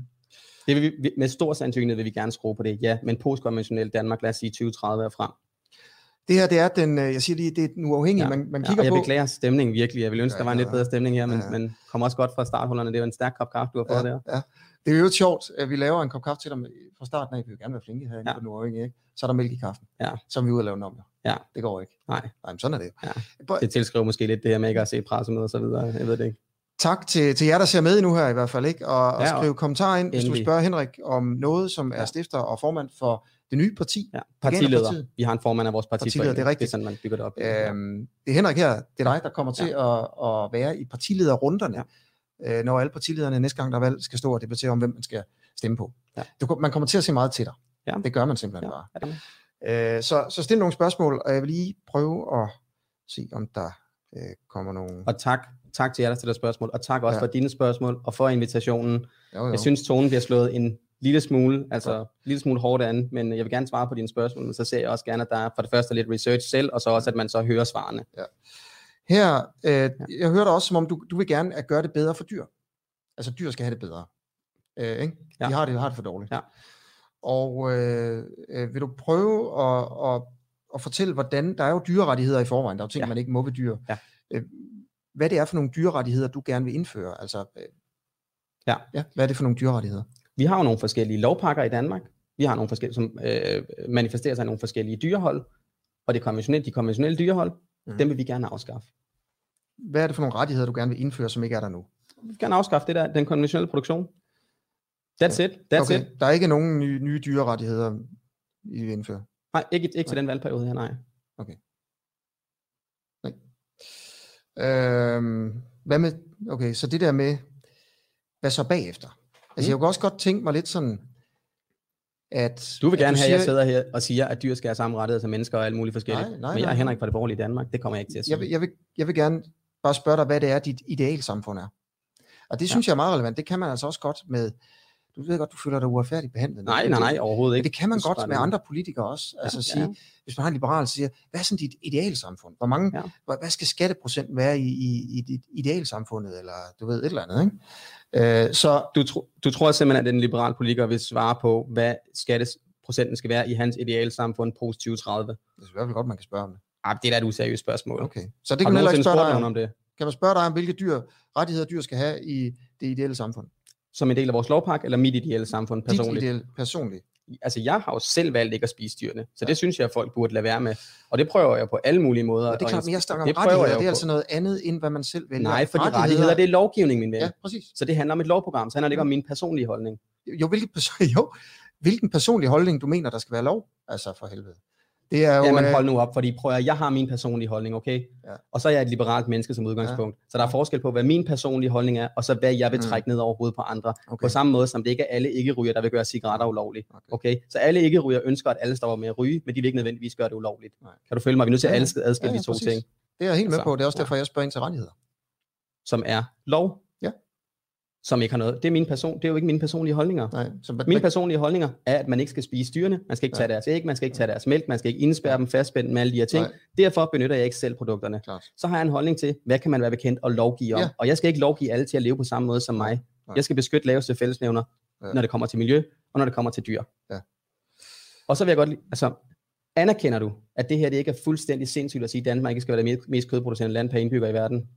Speaker 2: Det vil vi, med stor sandsynlighed vil vi gerne skrue på det, ja, men postkonventionelt Danmark, lad os sige 2030 er frem.
Speaker 1: Det her, det er den, øh, jeg siger lige, det er den uafhængige,
Speaker 2: Ja,
Speaker 1: man, man
Speaker 2: Ja,
Speaker 1: kigger
Speaker 2: og jeg
Speaker 1: på.
Speaker 2: beklager stemningen virkelig, jeg vil ønske,
Speaker 1: Ja,
Speaker 2: der var en
Speaker 1: ja,
Speaker 2: lidt bedre stemning her, men,
Speaker 1: ja.
Speaker 2: men kom også godt fra starthullerne, det var en stærk kop kaffe, du har fået der.
Speaker 1: Ja, ja. Det er jo sjovt, at vi laver en kop kaffe til med- fra starten af. Vi vil gerne være flinke her
Speaker 2: Ja.
Speaker 1: på uafhængige, ikke? Så er der mælk i kaffen.
Speaker 2: Ja.
Speaker 1: Så er vi ude og lave jo.
Speaker 2: Ja.
Speaker 1: Det går ikke.
Speaker 2: Nej,
Speaker 1: Nej, men sådan er det.
Speaker 2: Ja. Det tilskriver måske lidt det her med ikke at se pressemøder og så videre, jeg ved det ikke.
Speaker 1: Tak til, til jer, der ser med nu her i hvert fald, ikke? Og, og
Speaker 2: Ja, og-
Speaker 1: skriv kommentarer ind, hvis du spørger Henrik om noget, som er
Speaker 2: Ja.
Speaker 1: stifter og formand for det nye parti.
Speaker 2: Ja, partileder. Vi har en formand af vores
Speaker 1: Partileder,
Speaker 2: partiforening.
Speaker 1: det er rigtigt.
Speaker 2: Det er sådan, man bygger det op.
Speaker 1: Øhm, det er Henrik her, det er dig, der kommer til at, at være i partilederrunderne, ja. Øh, når alle partilederne næste gang, der er valg, skal stå og debattere om, hvem man skal stemme på.
Speaker 2: Ja.
Speaker 1: Du, man kommer til at se meget til dig.
Speaker 2: Ja.
Speaker 1: Det gør man simpelthen
Speaker 2: Ja,
Speaker 1: bare.
Speaker 2: med?
Speaker 1: Øh, så, så stil nogle spørgsmål, og jeg vil lige prøve at se, om der øh, kommer nogle...
Speaker 2: Og tak, tak til jer, der stiller spørgsmål, og tak også
Speaker 1: Ja.
Speaker 2: ja. for dine spørgsmål, og for invitationen.
Speaker 1: Jo, jo.
Speaker 2: Jeg synes, tonen bliver slået en lille smule, altså en lille smule hårdt an, men jeg vil gerne svare på dine spørgsmål, men så ser jeg også gerne, at der er for det første lidt research selv, og så også, at man så hører svarene.
Speaker 1: Her, øh, jeg hører dig også, som om du, du vil gerne at gøre det bedre for dyr. Altså dyr skal have det bedre. Øh, ikke? De
Speaker 2: Ja.
Speaker 1: har det, har det for dårligt.
Speaker 2: Ja.
Speaker 1: Og øh, øh, vil du prøve at, at, at fortælle, hvordan, der er jo dyrerettigheder i forvejen, der er jo ting,
Speaker 2: Ja.
Speaker 1: man ikke må ved dyr.
Speaker 2: Ja.
Speaker 1: Øh, hvad det er for nogle dyrerettigheder, du gerne vil indføre. Altså, øh,
Speaker 2: Ja.
Speaker 1: ja. Hvad er det for nogle dyrerettigheder?
Speaker 2: Vi har jo nogle forskellige lovpakker i Danmark. Vi har nogle forskellige, som øh, manifesterer sig i nogle forskellige dyrehold, og det konventionelle, de konventionelle dyrehold. Mm. dem vil vi gerne afskaffe.
Speaker 1: Hvad er det for nogle rettigheder, du gerne vil indføre, som ikke er der nu?
Speaker 2: vi vil gerne afskaffe det der, den konventionelle produktion. That's it. That's
Speaker 1: okay.
Speaker 2: it.
Speaker 1: Der er ikke nogen nye, nye dyrerettigheder, I vil indføre?
Speaker 2: Nej, ikke, ikke til den valgperiode her, nej.
Speaker 1: Øhm, hvad med, okay, så det der med, hvad så bagefter? Altså,
Speaker 2: Mm.
Speaker 1: jeg kunne også godt tænke mig lidt sådan, at...
Speaker 2: Du vil
Speaker 1: at
Speaker 2: gerne have, at jeg sidder her og siger, at dyr skal have samme rettigheder som mennesker og alt muligt forskelligt.
Speaker 1: Nej, nej,
Speaker 2: Men jeg er Henrik fra det borgerlige Danmark. Det kommer jeg ikke til at sige.
Speaker 1: jeg vil, jeg, vil, jeg vil gerne bare spørge dig, hvad det er, dit idealsamfund er. Og det synes jeg er meget relevant. Det kan man altså også godt med... Du ved godt, du føler dig uretfærdigt behandlet.
Speaker 2: nej,
Speaker 1: Men
Speaker 2: nej, nej, overhovedet
Speaker 1: Men
Speaker 2: ikke.
Speaker 1: det kan man
Speaker 2: Det
Speaker 1: godt med andre politikere også. Altså
Speaker 2: Ja,
Speaker 1: sige,
Speaker 2: ja.
Speaker 1: hvis man har en liberal, siger, hvad er sådan dit idealsamfund? Hvor mange,
Speaker 2: Ja.
Speaker 1: hvad, skal skatteprocenten være i, i, i dit idealsamfundet? Eller du ved, et eller andet, ikke? Øh, så
Speaker 2: Du, tro, du tror simpelthen, at den liberale politiker vil svare på, hvad skatteprocenten skal være i hans idealsamfund post 2030?
Speaker 1: det er i hvert fald godt, man kan spørge om det.
Speaker 2: Ah, det er da et useriøst spørgsmål.
Speaker 1: Okay. Så det kan man heller ikke spørge dig om.
Speaker 2: om det?
Speaker 1: Kan man spørge dig om, hvilke dyr, rettigheder dyr skal have i det ideelle samfund?
Speaker 2: Som en del af vores lovpakke, eller mit ideelle samfund
Speaker 1: Dit
Speaker 2: personligt?
Speaker 1: ideelle, personligt.
Speaker 2: Altså, jeg har jo selv valgt ikke at spise dyrene, så det synes jeg, at folk burde lade være med. Og det prøver jeg på alle mulige måder.
Speaker 1: Og det er klart, men jeg snakker om
Speaker 2: det
Speaker 1: rettigheder.
Speaker 2: jeg
Speaker 1: Det er altså noget andet, end hvad man selv vælger.
Speaker 2: Nej, fordi rettigheder, det er lovgivning, min ven.
Speaker 1: Ja, præcis.
Speaker 2: Så det handler om et lovprogram, så handler det ikke om min personlige holdning.
Speaker 1: Jo, hvilken, [LAUGHS] jo, hvilken personlig holdning du mener, der skal være lov? Altså for helvede. Det er jo...
Speaker 2: Jamen
Speaker 1: øh,
Speaker 2: hold nu op, fordi prøv at, jeg har min personlige holdning, okay?
Speaker 1: Ja.
Speaker 2: Og så er jeg et liberalt menneske som udgangspunkt. Så der er forskel på, hvad min personlige holdning er, og så hvad jeg vil
Speaker 1: Mm.
Speaker 2: trække ned over hovedet på andre.
Speaker 1: okay.
Speaker 2: På samme måde som det ikke er alle ikke-ryger, der vil gøre cigaretter ulovligt.
Speaker 1: Okay.
Speaker 2: Okay? Så alle ikke-ryger ønsker, at alle stopper med at ryge, men de vil ikke nødvendigvis gøre det ulovligt.
Speaker 1: Nej.
Speaker 2: Kan du følge mig? Vi er nødt til at
Speaker 1: Ja, ja.
Speaker 2: adskille,
Speaker 1: Ja, ja,
Speaker 2: de to
Speaker 1: præcis.
Speaker 2: ting,
Speaker 1: Det er jeg helt med
Speaker 2: Altså,
Speaker 1: på. Det er også
Speaker 2: ja.
Speaker 1: derfor, jeg spørger ind til rettigheder.
Speaker 2: som er lov.
Speaker 1: Ja.
Speaker 2: Som ikke har noget. Det er, min person, det er jo ikke mine personlige holdninger.
Speaker 1: Nej, så,
Speaker 2: Mine personlige holdninger er, at man ikke skal spise dyrene, man skal ikke tage deres æg, man skal ikke tage deres mælk, man skal ikke indspærre dem fastspændt med alle de her ting.
Speaker 1: Nej.
Speaker 2: Derfor benytter jeg ikke selv produkterne.
Speaker 1: Klart.
Speaker 2: Så har jeg en holdning til, hvad kan man være bekendt og lovgive om.
Speaker 1: Ja.
Speaker 2: Og jeg skal ikke lovgive alle til at leve på samme måde som mig.
Speaker 1: Nej.
Speaker 2: Jeg skal beskytte laveste fællesnævner,
Speaker 1: Ja.
Speaker 2: når det kommer til miljø, og når det kommer til dyr.
Speaker 1: Ja.
Speaker 2: Og så vil jeg godt lide, altså, anerkender du, at det her det ikke er fuldstændig sindssygt at sige, at Danmark ikke skal være det mest- kødproducerende land per indbygger i verden?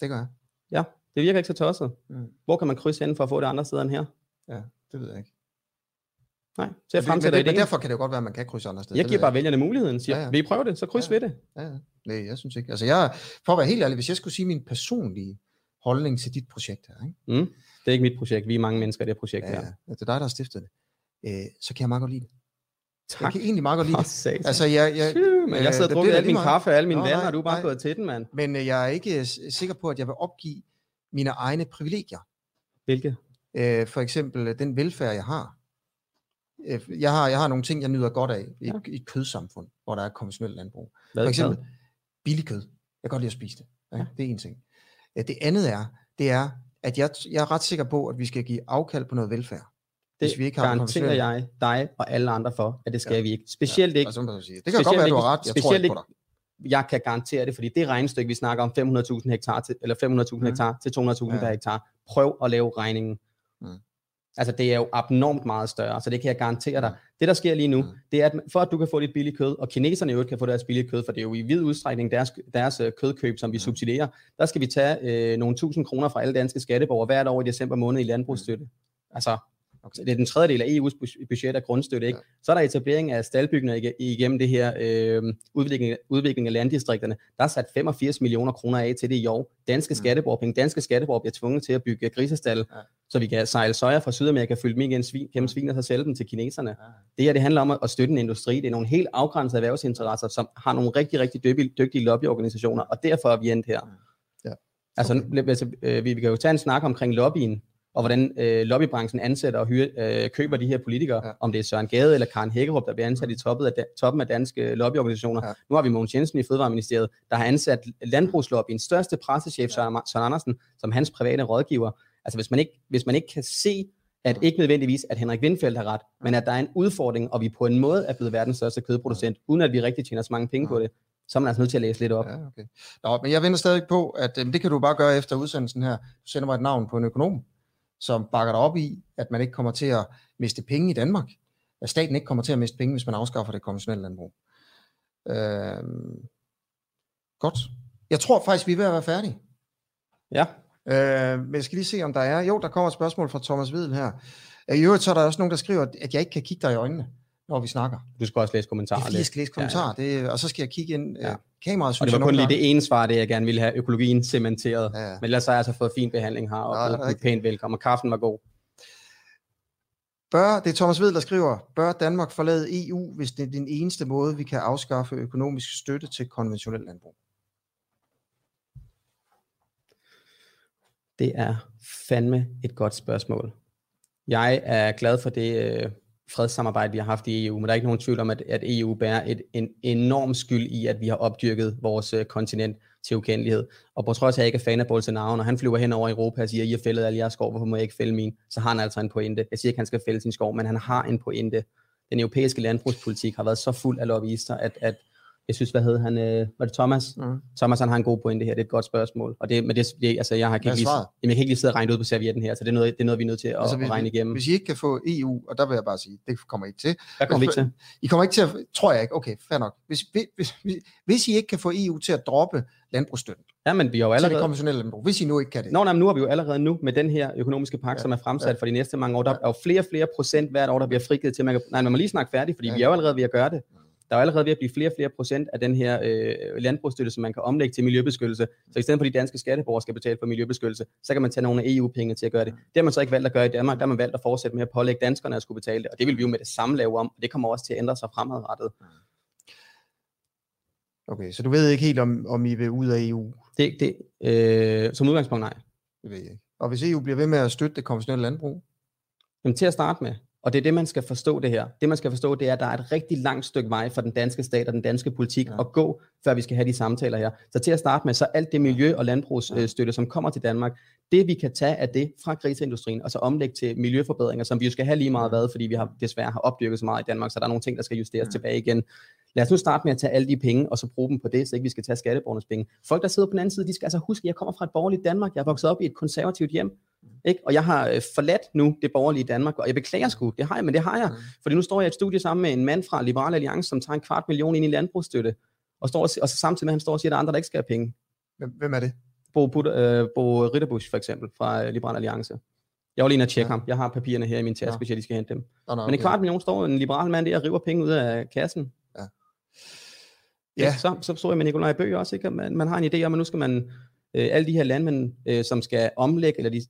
Speaker 1: Det gør jeg.
Speaker 2: Det virker ikke så tosset.
Speaker 1: Mm.
Speaker 2: Hvor kan man krydse hen for at få det andre steder end her?
Speaker 1: Det ved jeg ikke.
Speaker 2: Nej, så jeg
Speaker 1: det, men,
Speaker 2: fremsætter
Speaker 1: det, men derfor kan det jo godt være, at man kan krydse andre steder.
Speaker 2: Jeg giver bare vælgerne muligheden. Siger,
Speaker 1: Ja,
Speaker 2: ja,
Speaker 1: ja.
Speaker 2: vil I prøve det? Så kryds
Speaker 1: Ja,
Speaker 2: ved det.
Speaker 1: Ja, ja. Nej, jeg synes ikke. Altså jeg, for at være helt ærlig, hvis jeg skulle sige min personlige holdning til dit projekt her, ikke?
Speaker 2: Mm. Det er ikke mit projekt. Vi er mange mennesker i det projekt
Speaker 1: Ja,
Speaker 2: her.
Speaker 1: ja, det er dig, der har stiftet det. Øh, så kan jeg meget godt lide det. Jeg
Speaker 2: Tak.
Speaker 1: kan egentlig meget godt lide det. Altså, jeg, jeg,
Speaker 2: Phew, men jeg
Speaker 1: øh,
Speaker 2: sidder og drukket al min kaffe og alle mine vand,
Speaker 1: nej,
Speaker 2: og du er bare gået til den, mand.
Speaker 1: men øh, jeg er ikke øh, sikker på, at jeg vil opgive mine egne privilegier.
Speaker 2: Hvilke?
Speaker 1: Øh, for eksempel øh, den velfærd, jeg har. Øh, jeg har. Jeg har nogle ting, jeg nyder godt af i,
Speaker 2: Ja.
Speaker 1: i et kødsamfund, hvor der er konventionelt landbrug.
Speaker 2: Hvad
Speaker 1: For eksempel billig kød. Jeg kan godt lide at spise det. Ja,
Speaker 2: Ja.
Speaker 1: Det er en ting. Ja, Det andet er, det er, at jeg, jeg er ret sikker på, at vi skal give afkald på noget velfærd.
Speaker 2: Det
Speaker 1: hvis vi ikke har
Speaker 2: garanterer jeg dig og alle andre for, at det skal
Speaker 1: Ja.
Speaker 2: vi ikke. Specielt ikke.
Speaker 1: Og så må jeg sige, det kan godt være, at du har ret. Jeg tror ikke på dig.
Speaker 2: Jeg kan garantere det, fordi det regnestykke, vi snakker om 500.000 hektar til, eller 500.000
Speaker 1: Mm.
Speaker 2: hektar til 200.000
Speaker 1: Ja.
Speaker 2: per hektar. Prøv at lave regningen.
Speaker 1: Mm.
Speaker 2: Altså, det er jo abnormt meget større, så det kan jeg garantere dig.
Speaker 1: Mm.
Speaker 2: Det, der sker lige nu,
Speaker 1: Mm.
Speaker 2: det er, at for at du kan få dit billige kød, og kineserne i øvrigt kan få deres billige kød, for det er jo i vid udstrækning deres, deres øh, kødkøb, som vi
Speaker 1: Mm.
Speaker 2: subsidierer, der skal vi tage øh, nogle tusind kroner fra alle danske skatteborgere hvert år i december måned i landbrugsstøtte. Altså,
Speaker 1: Okay.
Speaker 2: det er den tredjedel af EU's budget af grundstøtte, ikke?
Speaker 1: Ja.
Speaker 2: Så er der etablering af staldbygninger ig- igennem det her øh, udvikling, udvikling af landdistrikterne. Der er sat 85 millioner kroner af til det i år. Danske
Speaker 1: Mm.
Speaker 2: skatteborgerpenge, danske skatteborgere bliver tvunget til at bygge grisestal,
Speaker 1: Ja.
Speaker 2: så vi kan sejle soja fra Sydamerika, fylde dem igen svin, gennem svin og så sælge dem til kineserne.
Speaker 1: Ja.
Speaker 2: Det her, det handler om at, støtte en industri. Det er nogle helt afgrænsede erhvervsinteresser, som har nogle rigtig, rigtig dygtige, lobbyorganisationer, og derfor er vi endt her.
Speaker 1: Ja.
Speaker 2: Altså,
Speaker 1: Okay.
Speaker 2: altså øh, vi, vi kan jo tage en snak omkring lobbyen, og hvordan øh, lobbybranchen ansætter og hyre, øh, køber de her politikere,
Speaker 1: Ja.
Speaker 2: om det er Søren Gade eller Karen Hækkerup, der bliver ansat i toppen af, da, toppen af danske lobbyorganisationer.
Speaker 1: Ja.
Speaker 2: Nu har vi Mogens Jensen i Fødevareministeriet, der har ansat landbrugslobbyens største pressechef,
Speaker 1: Ja.
Speaker 2: Søren, Søren Andersen, som hans private rådgiver. Altså hvis man ikke, hvis man ikke kan se, at ikke nødvendigvis, at Henrik Windfeldt har ret, men at der er en udfordring, og vi på en måde er blevet verdens største kødproducent, uden at vi rigtig tjener så mange penge på det, så er man altså nødt til at læse lidt op.
Speaker 1: Ja, okay. Nå, men jeg venter stadig på, at øh, det kan du bare gøre efter udsendelsen her. Du sender mig et navn på en økonom, som bakker dig op i, at man ikke kommer til at miste penge i Danmark. At staten ikke kommer til at miste penge, hvis man afskaffer det konventionelle landbrug. Øhm, godt. Jeg tror faktisk, vi er ved at være færdige.
Speaker 2: Ja.
Speaker 1: Øh, men jeg skal lige se, om der er... Jo, der kommer et spørgsmål fra Thomas Hvidel her. Øh, I øvrigt så er der også nogen, der skriver, at jeg ikke kan kigge dig i øjnene, når vi snakker.
Speaker 2: Du skal også læse kommentarer.
Speaker 1: er jeg skal læse
Speaker 2: Ja, ja.
Speaker 1: kommentarer, det, og så skal jeg kigge ind. Ja. Kameraet
Speaker 2: Og
Speaker 1: synes
Speaker 2: det var
Speaker 1: jeg
Speaker 2: kun lige det ene svar, det jeg gerne ville have økologien cementeret.
Speaker 1: Ja, ja.
Speaker 2: Men ellers har jeg altså fået fin behandling her, og
Speaker 1: Nå, rigtigt.
Speaker 2: pænt velkommen. Og kaffen var god.
Speaker 1: Bør, det er Thomas Ved, der skriver, bør Danmark forlade EU, hvis det er den eneste måde, vi kan afskaffe økonomisk støtte til konventionel landbrug?
Speaker 2: Det er fandme et godt spørgsmål. Jeg er glad for det øh, fredssamarbejde, vi har haft i EU, men der er ikke nogen tvivl om, at, at EU bærer et, en enorm skyld i, at vi har opdyrket vores øh, kontinent til ukendelighed. Og på trods af, at jeg ikke er fan af Bolsonaro, når han flyver hen over Europa og siger, at I har fældet alle jeres skov, hvorfor må jeg ikke fælde min? Så har han altså en pointe. Jeg siger ikke, at han skal fælde sin skov, men han har en pointe. Den europæiske landbrugspolitik har været så fuld af lobbyister, at, at jeg synes, hvad hed han? Øh, var det Thomas?
Speaker 1: Mm.
Speaker 2: Thomas han har en god pointe her, det er et godt spørgsmål. Og det, men det, det altså, jeg, har ikke lige, jamen, jeg kan ikke lige sidde og regne det ud på servietten her, så det er noget, det er noget vi er nødt til at,
Speaker 1: Altså, hvis,
Speaker 2: at regne igennem.
Speaker 1: hvis I ikke kan få EU, og der vil jeg bare sige, det kommer I ikke til.
Speaker 2: Hvad kommer vi ikke til?
Speaker 1: I kommer ikke til at, tror jeg ikke, okay, fair nok. Hvis, hvis, hvis, hvis, I ikke kan få EU til at droppe landbrugsstøtten
Speaker 2: Ja, men vi har jo
Speaker 1: til det
Speaker 2: allerede...
Speaker 1: konventionelle landbrug, hvis I nu ikke kan det.
Speaker 2: Nå, nej, nu har vi jo allerede nu med den her økonomiske pakke,
Speaker 1: Ja,
Speaker 2: ja, som er fremsat
Speaker 1: ja.
Speaker 2: ja. for de næste mange år, der er jo flere og flere procent hvert år, der bliver frigivet til, man kan, nej, man må lige snakke færdig, fordi
Speaker 1: Ja.
Speaker 2: ja. vi er jo allerede ved at gøre det. Der er allerede ved at blive flere og flere procent af den her øh, landbrugsstøtte, som man kan omlægge til miljøbeskyttelse. Så i stedet for de danske skatteborgere skal betale for miljøbeskyttelse, så kan man tage nogle af EU-penge til at gøre det. Det har man så ikke valgt at gøre i Danmark. Der har man valgt at fortsætte med at pålægge danskerne at skulle betale det. Og det vil vi jo med det samme lave om. Og det kommer også til at ændre sig fremadrettet.
Speaker 1: Okay, så du ved ikke helt, om, om I vil ud af EU?
Speaker 2: Det, det, øh, som udgangspunkt nej.
Speaker 1: Det ved jeg ikke. Og hvis EU bliver ved med at støtte det konventionelle landbrug?
Speaker 2: Jamen til at starte med, og det er det, man skal forstå det her. Det, man skal forstå, det er, at der er et rigtig langt stykke vej for den danske stat og den danske politik
Speaker 1: Ja.
Speaker 2: at gå, før vi skal have de samtaler her. Så til at starte med, så alt det miljø- og landbrugsstøtte, som kommer til Danmark, det vi kan tage af det fra griseindustrien, og så omlægge til miljøforbedringer, som vi jo skal have lige meget hvad, fordi vi har desværre har opdyrket så meget i Danmark, så der er nogle ting, der skal justeres
Speaker 1: Ja.
Speaker 2: tilbage igen. Lad os nu starte med at tage alle de penge, og så bruge dem på det, så ikke vi skal tage skatteborgernes penge. Folk, der sidder på den anden side, de skal altså huske, at jeg kommer fra et borgerligt Danmark. Jeg er vokset op i et konservativt hjem. Ikke? Og jeg har øh, forladt nu det borgerlige Danmark, og jeg beklager sgu, det har jeg, men det har jeg.
Speaker 1: Mm.
Speaker 2: Fordi nu står jeg i et studie sammen med en mand fra Liberal Alliance, som tager en kvart million ind i landbrugsstøtte, og, står og, og så samtidig med, at han står og siger, at der er andre, der ikke skal have penge.
Speaker 1: Hvem, er det?
Speaker 2: Bo, Bud, øh, Bo Ritterbusch for eksempel, fra øh, Liberal Alliance. Jeg var lige inde og tjekke
Speaker 1: Ja.
Speaker 2: ham. Jeg har papirerne her i min taske, hvis jeg lige skal hente dem.
Speaker 1: Nå, nå,
Speaker 2: Men en kvart million står en liberal mand der og river penge ud af kassen.
Speaker 1: Ja.
Speaker 2: Ja. Så, så så jeg med Nikolaj Bøge også, ikke? man, man har en idé om, at nu skal man, øh, alle de her landmænd, øh, som skal omlægge, eller de,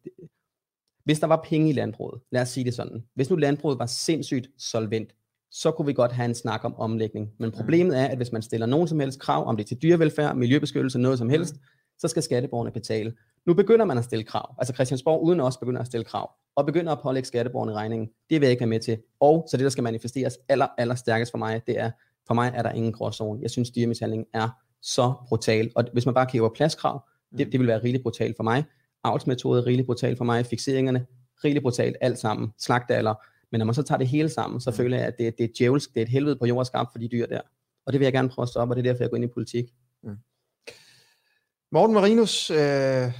Speaker 2: hvis der var penge i landbruget, lad os sige det sådan, hvis nu landbruget var sindssygt solvent, så kunne vi godt have en snak om omlægning. Men problemet er, at hvis man stiller nogen som helst krav, om det er til dyrevelfærd, miljøbeskyttelse, noget som helst, så skal skatteborgerne betale. Nu begynder man at stille krav. Altså Christiansborg uden også begynder at stille krav. Og begynder at pålægge skatteborgerne regningen. Det vil jeg ikke være med til. Og så det, der skal manifesteres aller, aller stærkest for mig, det er, for mig er der ingen gråzone. Jeg synes, dyremishandling er så brutal. Og hvis man bare kigger på pladskrav, det, det vil være rigtig brutalt for mig. Avlsmetode er rigtig brutalt for mig. Fixeringerne, rigtig brutalt alt sammen. Slagtealder. Men når man så tager det hele sammen, så føler jeg, at det, det er djævelsk, det er et helvede på jord skabt for de dyr der. Og det vil jeg gerne prøve at stoppe, og det er derfor, jeg går ind i politik.
Speaker 1: Morten Marinus øh,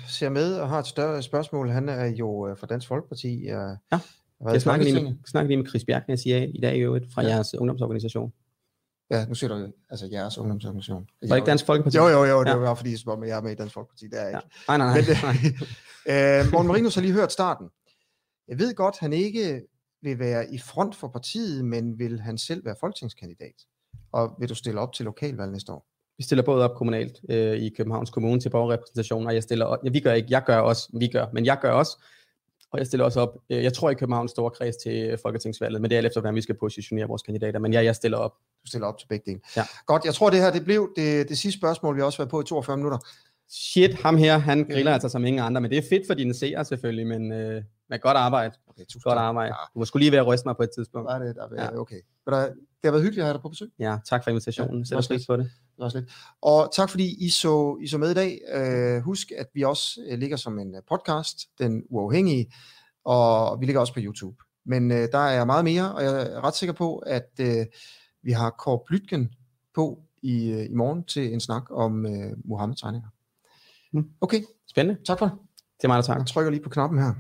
Speaker 1: ser med og har et større spørgsmål. Han er jo øh, fra Dansk Folkeparti. Øh, ja.
Speaker 2: Jeg snakker lige, med, snakker lige med Chris Bjergnes i, i dag i øvrigt, fra
Speaker 1: ja.
Speaker 2: jeres ungdomsorganisation.
Speaker 1: Ja, nu ser du altså jeres ungdomsorganisation.
Speaker 2: Var det ikke Dansk Folkeparti?
Speaker 1: Jo, jo, jo, det
Speaker 2: Ja.
Speaker 1: var fordi, om jeg er med i Dansk Folkeparti. Det er jeg
Speaker 2: Ja.
Speaker 1: ikke.
Speaker 2: Nej, nej, nej.
Speaker 1: Men,
Speaker 2: nej. [LAUGHS]
Speaker 1: øh, Morten Marinus har lige hørt starten. Jeg ved godt, han ikke vil være i front for partiet, men vil han selv være folketingskandidat? Og vil du stille op til lokalvalg næste år?
Speaker 2: Vi stiller både op kommunalt øh, i Københavns Kommune til borgerrepræsentation, og jeg stiller op, ja, vi gør ikke, jeg gør også, vi gør, men jeg gør også, og jeg stiller også op, øh, jeg tror i Københavns store kreds til øh, folketingsvalget, men det er alt efter, hvordan vi skal positionere vores kandidater, men ja, jeg stiller op.
Speaker 1: Du stiller op til begge dele.
Speaker 2: Ja.
Speaker 1: Godt, jeg tror det her det blev det, det sidste spørgsmål, vi har også været på i 42 minutter.
Speaker 2: Shit, ham her, han griller altså som ingen andre, men det er fedt for dine seere selvfølgelig, men øh, med godt arbejde.
Speaker 1: Okay, tusind
Speaker 2: Godt arbejde. Du må skulle lige være at ryste mig på et tidspunkt.
Speaker 1: Ja, det, der,
Speaker 2: Ja.
Speaker 1: ja. okay. Men der, det har været hyggeligt at have dig på besøg.
Speaker 2: Ja, tak for invitationen.
Speaker 1: Ja, også
Speaker 2: pris på det.
Speaker 1: Det også lidt. Og tak fordi I så, I så med i dag. Øh, husk, at vi også øh, ligger som en øh, podcast, Den Uafhængige, og vi ligger også på YouTube. Men øh, der er meget mere, og jeg er ret sikker på, at øh, vi har Kåre Blytgen på i, øh, i morgen til en snak om øh, Mohammed-tegninger.
Speaker 2: Mm.
Speaker 1: Okay,
Speaker 2: Spændende.
Speaker 1: tak for det.
Speaker 2: Det er mig, der takker.
Speaker 1: Jeg trykker lige på knappen her.